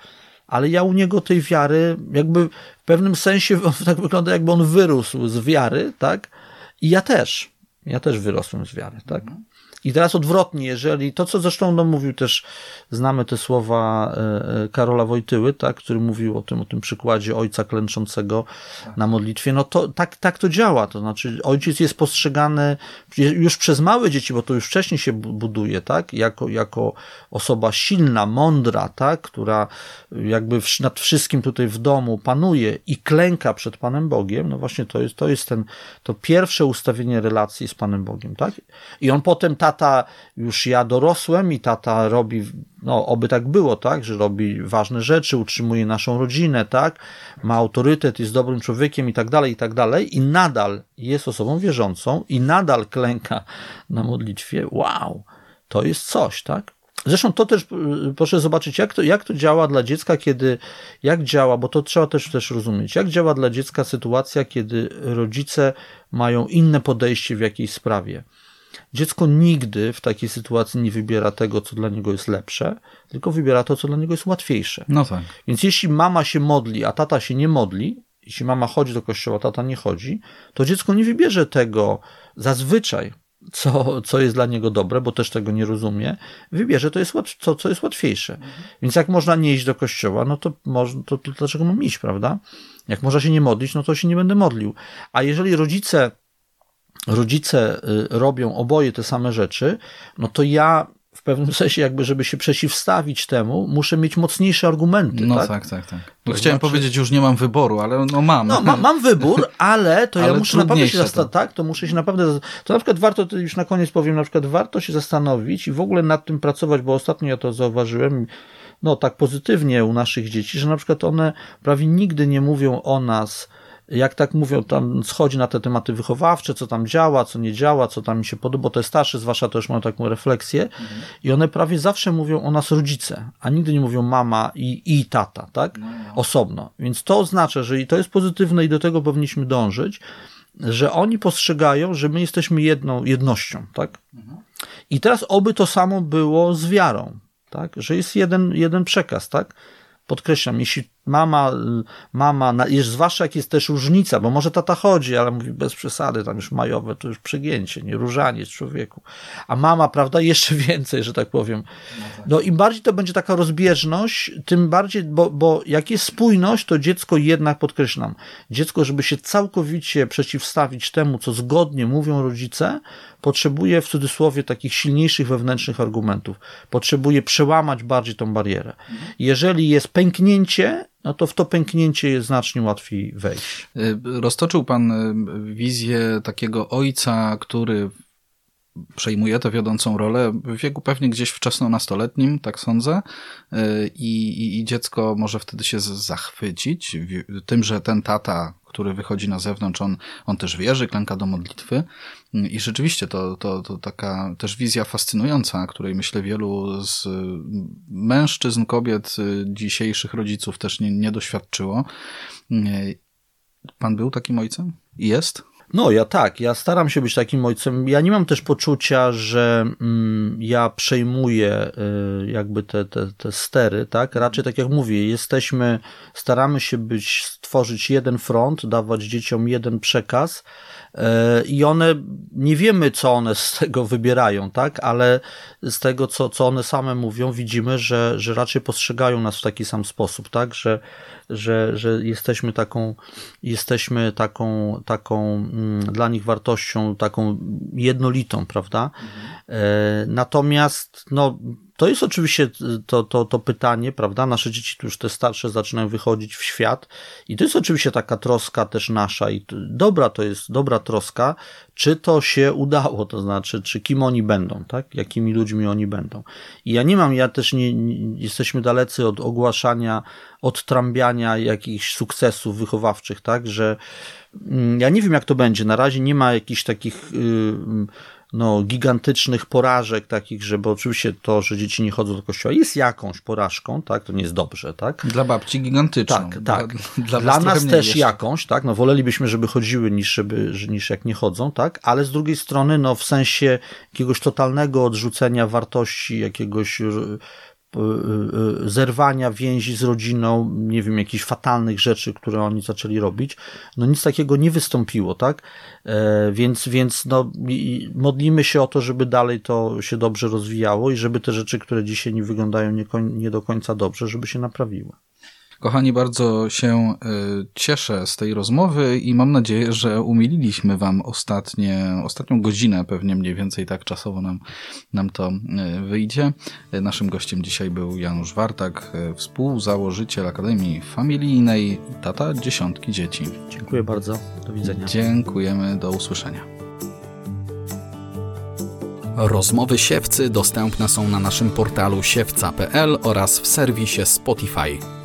ale ja u niego tej wiary, jakby w pewnym sensie tak wygląda, jakby on wyrósł z wiary, tak? I ja też. Ja też wyrosłem z wiary, tak? I teraz odwrotnie, jeżeli to, co zresztą no, mówił też, znamy te słowa e, e, Karola Wojtyły, tak, który mówił o tym, o tym przykładzie ojca klęczącego tak. na modlitwie, no to tak, tak to działa. To znaczy, ojciec jest postrzegany już przez małe dzieci, bo to już wcześniej się buduje, tak, jako, jako osoba silna, mądra, tak, która jakby nad wszystkim tutaj w domu panuje i klęka przed Panem Bogiem, no właśnie to jest, to jest ten, to pierwsze ustawienie relacji z Panem Bogiem, tak? I on potem ta tata, już ja dorosłem i tata robi, no oby tak było, tak, że robi ważne rzeczy, utrzymuje naszą rodzinę, tak, ma autorytet, jest dobrym człowiekiem i tak dalej, i tak dalej i nadal jest osobą wierzącą i nadal klęka na modlitwie, wow, to jest coś, tak? Zresztą to też proszę zobaczyć, jak to, jak to działa dla dziecka, kiedy, jak działa, bo to trzeba też, też rozumieć, jak działa dla dziecka sytuacja, kiedy rodzice mają inne podejście w jakiejś sprawie. Dziecko nigdy w takiej sytuacji nie wybiera tego, co dla niego jest lepsze, tylko wybiera to, co dla niego jest łatwiejsze. No tak. Więc jeśli mama się modli, a tata się nie modli, jeśli mama chodzi do kościoła, tata nie chodzi, to dziecko nie wybierze tego zazwyczaj, co, co jest dla niego dobre, bo też tego nie rozumie, wybierze to, jest, co, co jest łatwiejsze. Mhm. Więc jak można nie iść do kościoła, no to, można, to, to dlaczego mam iść, prawda? Jak można się nie modlić, no to się nie będę modlił. A jeżeli rodzice rodzice y, robią oboje te same rzeczy, no to ja w pewnym sensie, jakby, żeby się przeciwstawić temu, muszę mieć mocniejsze argumenty. No tak, tak, tak. tak. No chciałem znaczy... powiedzieć, już nie mam wyboru, ale no mam. No, ma, mam wybór, ale to ale ja muszę naprawdę się zastanowić, tak, to muszę się naprawdę, to na przykład warto, to już na koniec powiem, na przykład warto się zastanowić i w ogóle nad tym pracować, bo ostatnio ja to zauważyłem, no tak pozytywnie u naszych dzieci, że na przykład one prawie nigdy nie mówią o nas, jak tak mówią, tam schodzi na te tematy wychowawcze, co tam działa, co nie działa, co tam mi się podoba, bo te starsze zwłaszcza też mają taką refleksję mhm. i one prawie zawsze mówią o nas rodzice, a nigdy nie mówią mama i, i tata, tak? No, no. Osobno. Więc to oznacza, że i to jest pozytywne i do tego powinniśmy dążyć, że oni postrzegają, że my jesteśmy jedną, jednością, tak? Mhm. I teraz oby to samo było z wiarą, tak? Że jest jeden, jeden przekaz, tak? Podkreślam, jeśli Mama, mama, już zwłaszcza jak jest też różnica, bo może tata chodzi, ale mówi bez przesady, tam już majowe, to już przegięcie, nie różaniec człowieku. A mama, prawda, jeszcze więcej, że tak powiem. No im bardziej to będzie taka rozbieżność, tym bardziej, bo, bo jak jest spójność, to dziecko jednak, podkreślam, dziecko, żeby się całkowicie przeciwstawić temu, co zgodnie mówią rodzice, potrzebuje w cudzysłowie takich silniejszych wewnętrznych argumentów. Potrzebuje przełamać bardziej tą barierę. Jeżeli jest pęknięcie, no to w to pęknięcie jest znacznie łatwiej wejść. Y, roztoczył Pan y, wizję takiego ojca, który przejmuje tę wiodącą rolę w wieku pewnie gdzieś wczesno-nastoletnim, tak sądzę, y, I, i, i dziecko może wtedy się zachwycić tym, że ten tata, który wychodzi na zewnątrz, on, on też wierzy, klęka do modlitwy i rzeczywiście to, to, to taka też wizja fascynująca, której myślę wielu z mężczyzn, kobiet, dzisiejszych rodziców też nie, nie doświadczyło. Pan był takim ojcem? Jest? No, ja tak, ja staram się być takim ojcem. Ja nie mam też poczucia, że mm, ja przejmuję y, jakby te, te, te stery, tak? Raczej tak jak mówię, jesteśmy, staramy się być, stworzyć jeden front, dawać dzieciom jeden przekaz, i one, nie wiemy co one z tego wybierają, tak, ale z tego co, co one same mówią widzimy, że, że raczej postrzegają nas w taki sam sposób, tak, że, że, że jesteśmy taką, jesteśmy taką, taką mm, dla nich wartością taką jednolitą, prawda, mhm. natomiast no to jest oczywiście to, to, to pytanie, prawda? Nasze dzieci już te starsze zaczynają wychodzić w świat i to jest oczywiście taka troska też nasza i dobra to jest, dobra troska, czy to się udało, to znaczy, czy kim oni będą, tak? Jakimi ludźmi oni będą. I ja nie mam, ja też nie, nie jesteśmy dalecy od ogłaszania, od trambiania jakichś sukcesów wychowawczych, tak? Że mm, ja nie wiem, jak to będzie. Na razie nie ma jakichś takich, yy, no, gigantycznych porażek takich, że bo oczywiście to, że dzieci nie chodzą do kościoła jest jakąś porażką, tak, to nie jest dobrze, tak? Dla babci gigantyczną. Tak, tak. Dla, dla, dla nas też jeszcze. jakąś, tak, no wolelibyśmy, żeby chodziły niż, żeby, niż jak nie chodzą, tak, ale z drugiej strony, no w sensie jakiegoś totalnego odrzucenia wartości, jakiegoś zerwania więzi z rodziną, nie wiem, jakichś fatalnych rzeczy, które oni zaczęli robić. No nic takiego nie wystąpiło, tak? E, więc, więc no, modlimy się o to, żeby dalej to się dobrze rozwijało i żeby te rzeczy, które dzisiaj nie wyglądają nie, nie do końca dobrze, żeby się naprawiły. Kochani, bardzo się e, cieszę z tej rozmowy i mam nadzieję, że umililiśmy Wam ostatnie, ostatnią godzinę, pewnie mniej więcej tak czasowo nam, nam to e, wyjdzie. E, naszym gościem dzisiaj był Janusz Wartak, współzałożyciel Akademii Familijnej, tata dziesiątki dzieci. Dziękuję bardzo. Do widzenia. Dziękujemy. Do usłyszenia. Rozmowy siewcy dostępne są na naszym portalu siewca.pl oraz w serwisie Spotify.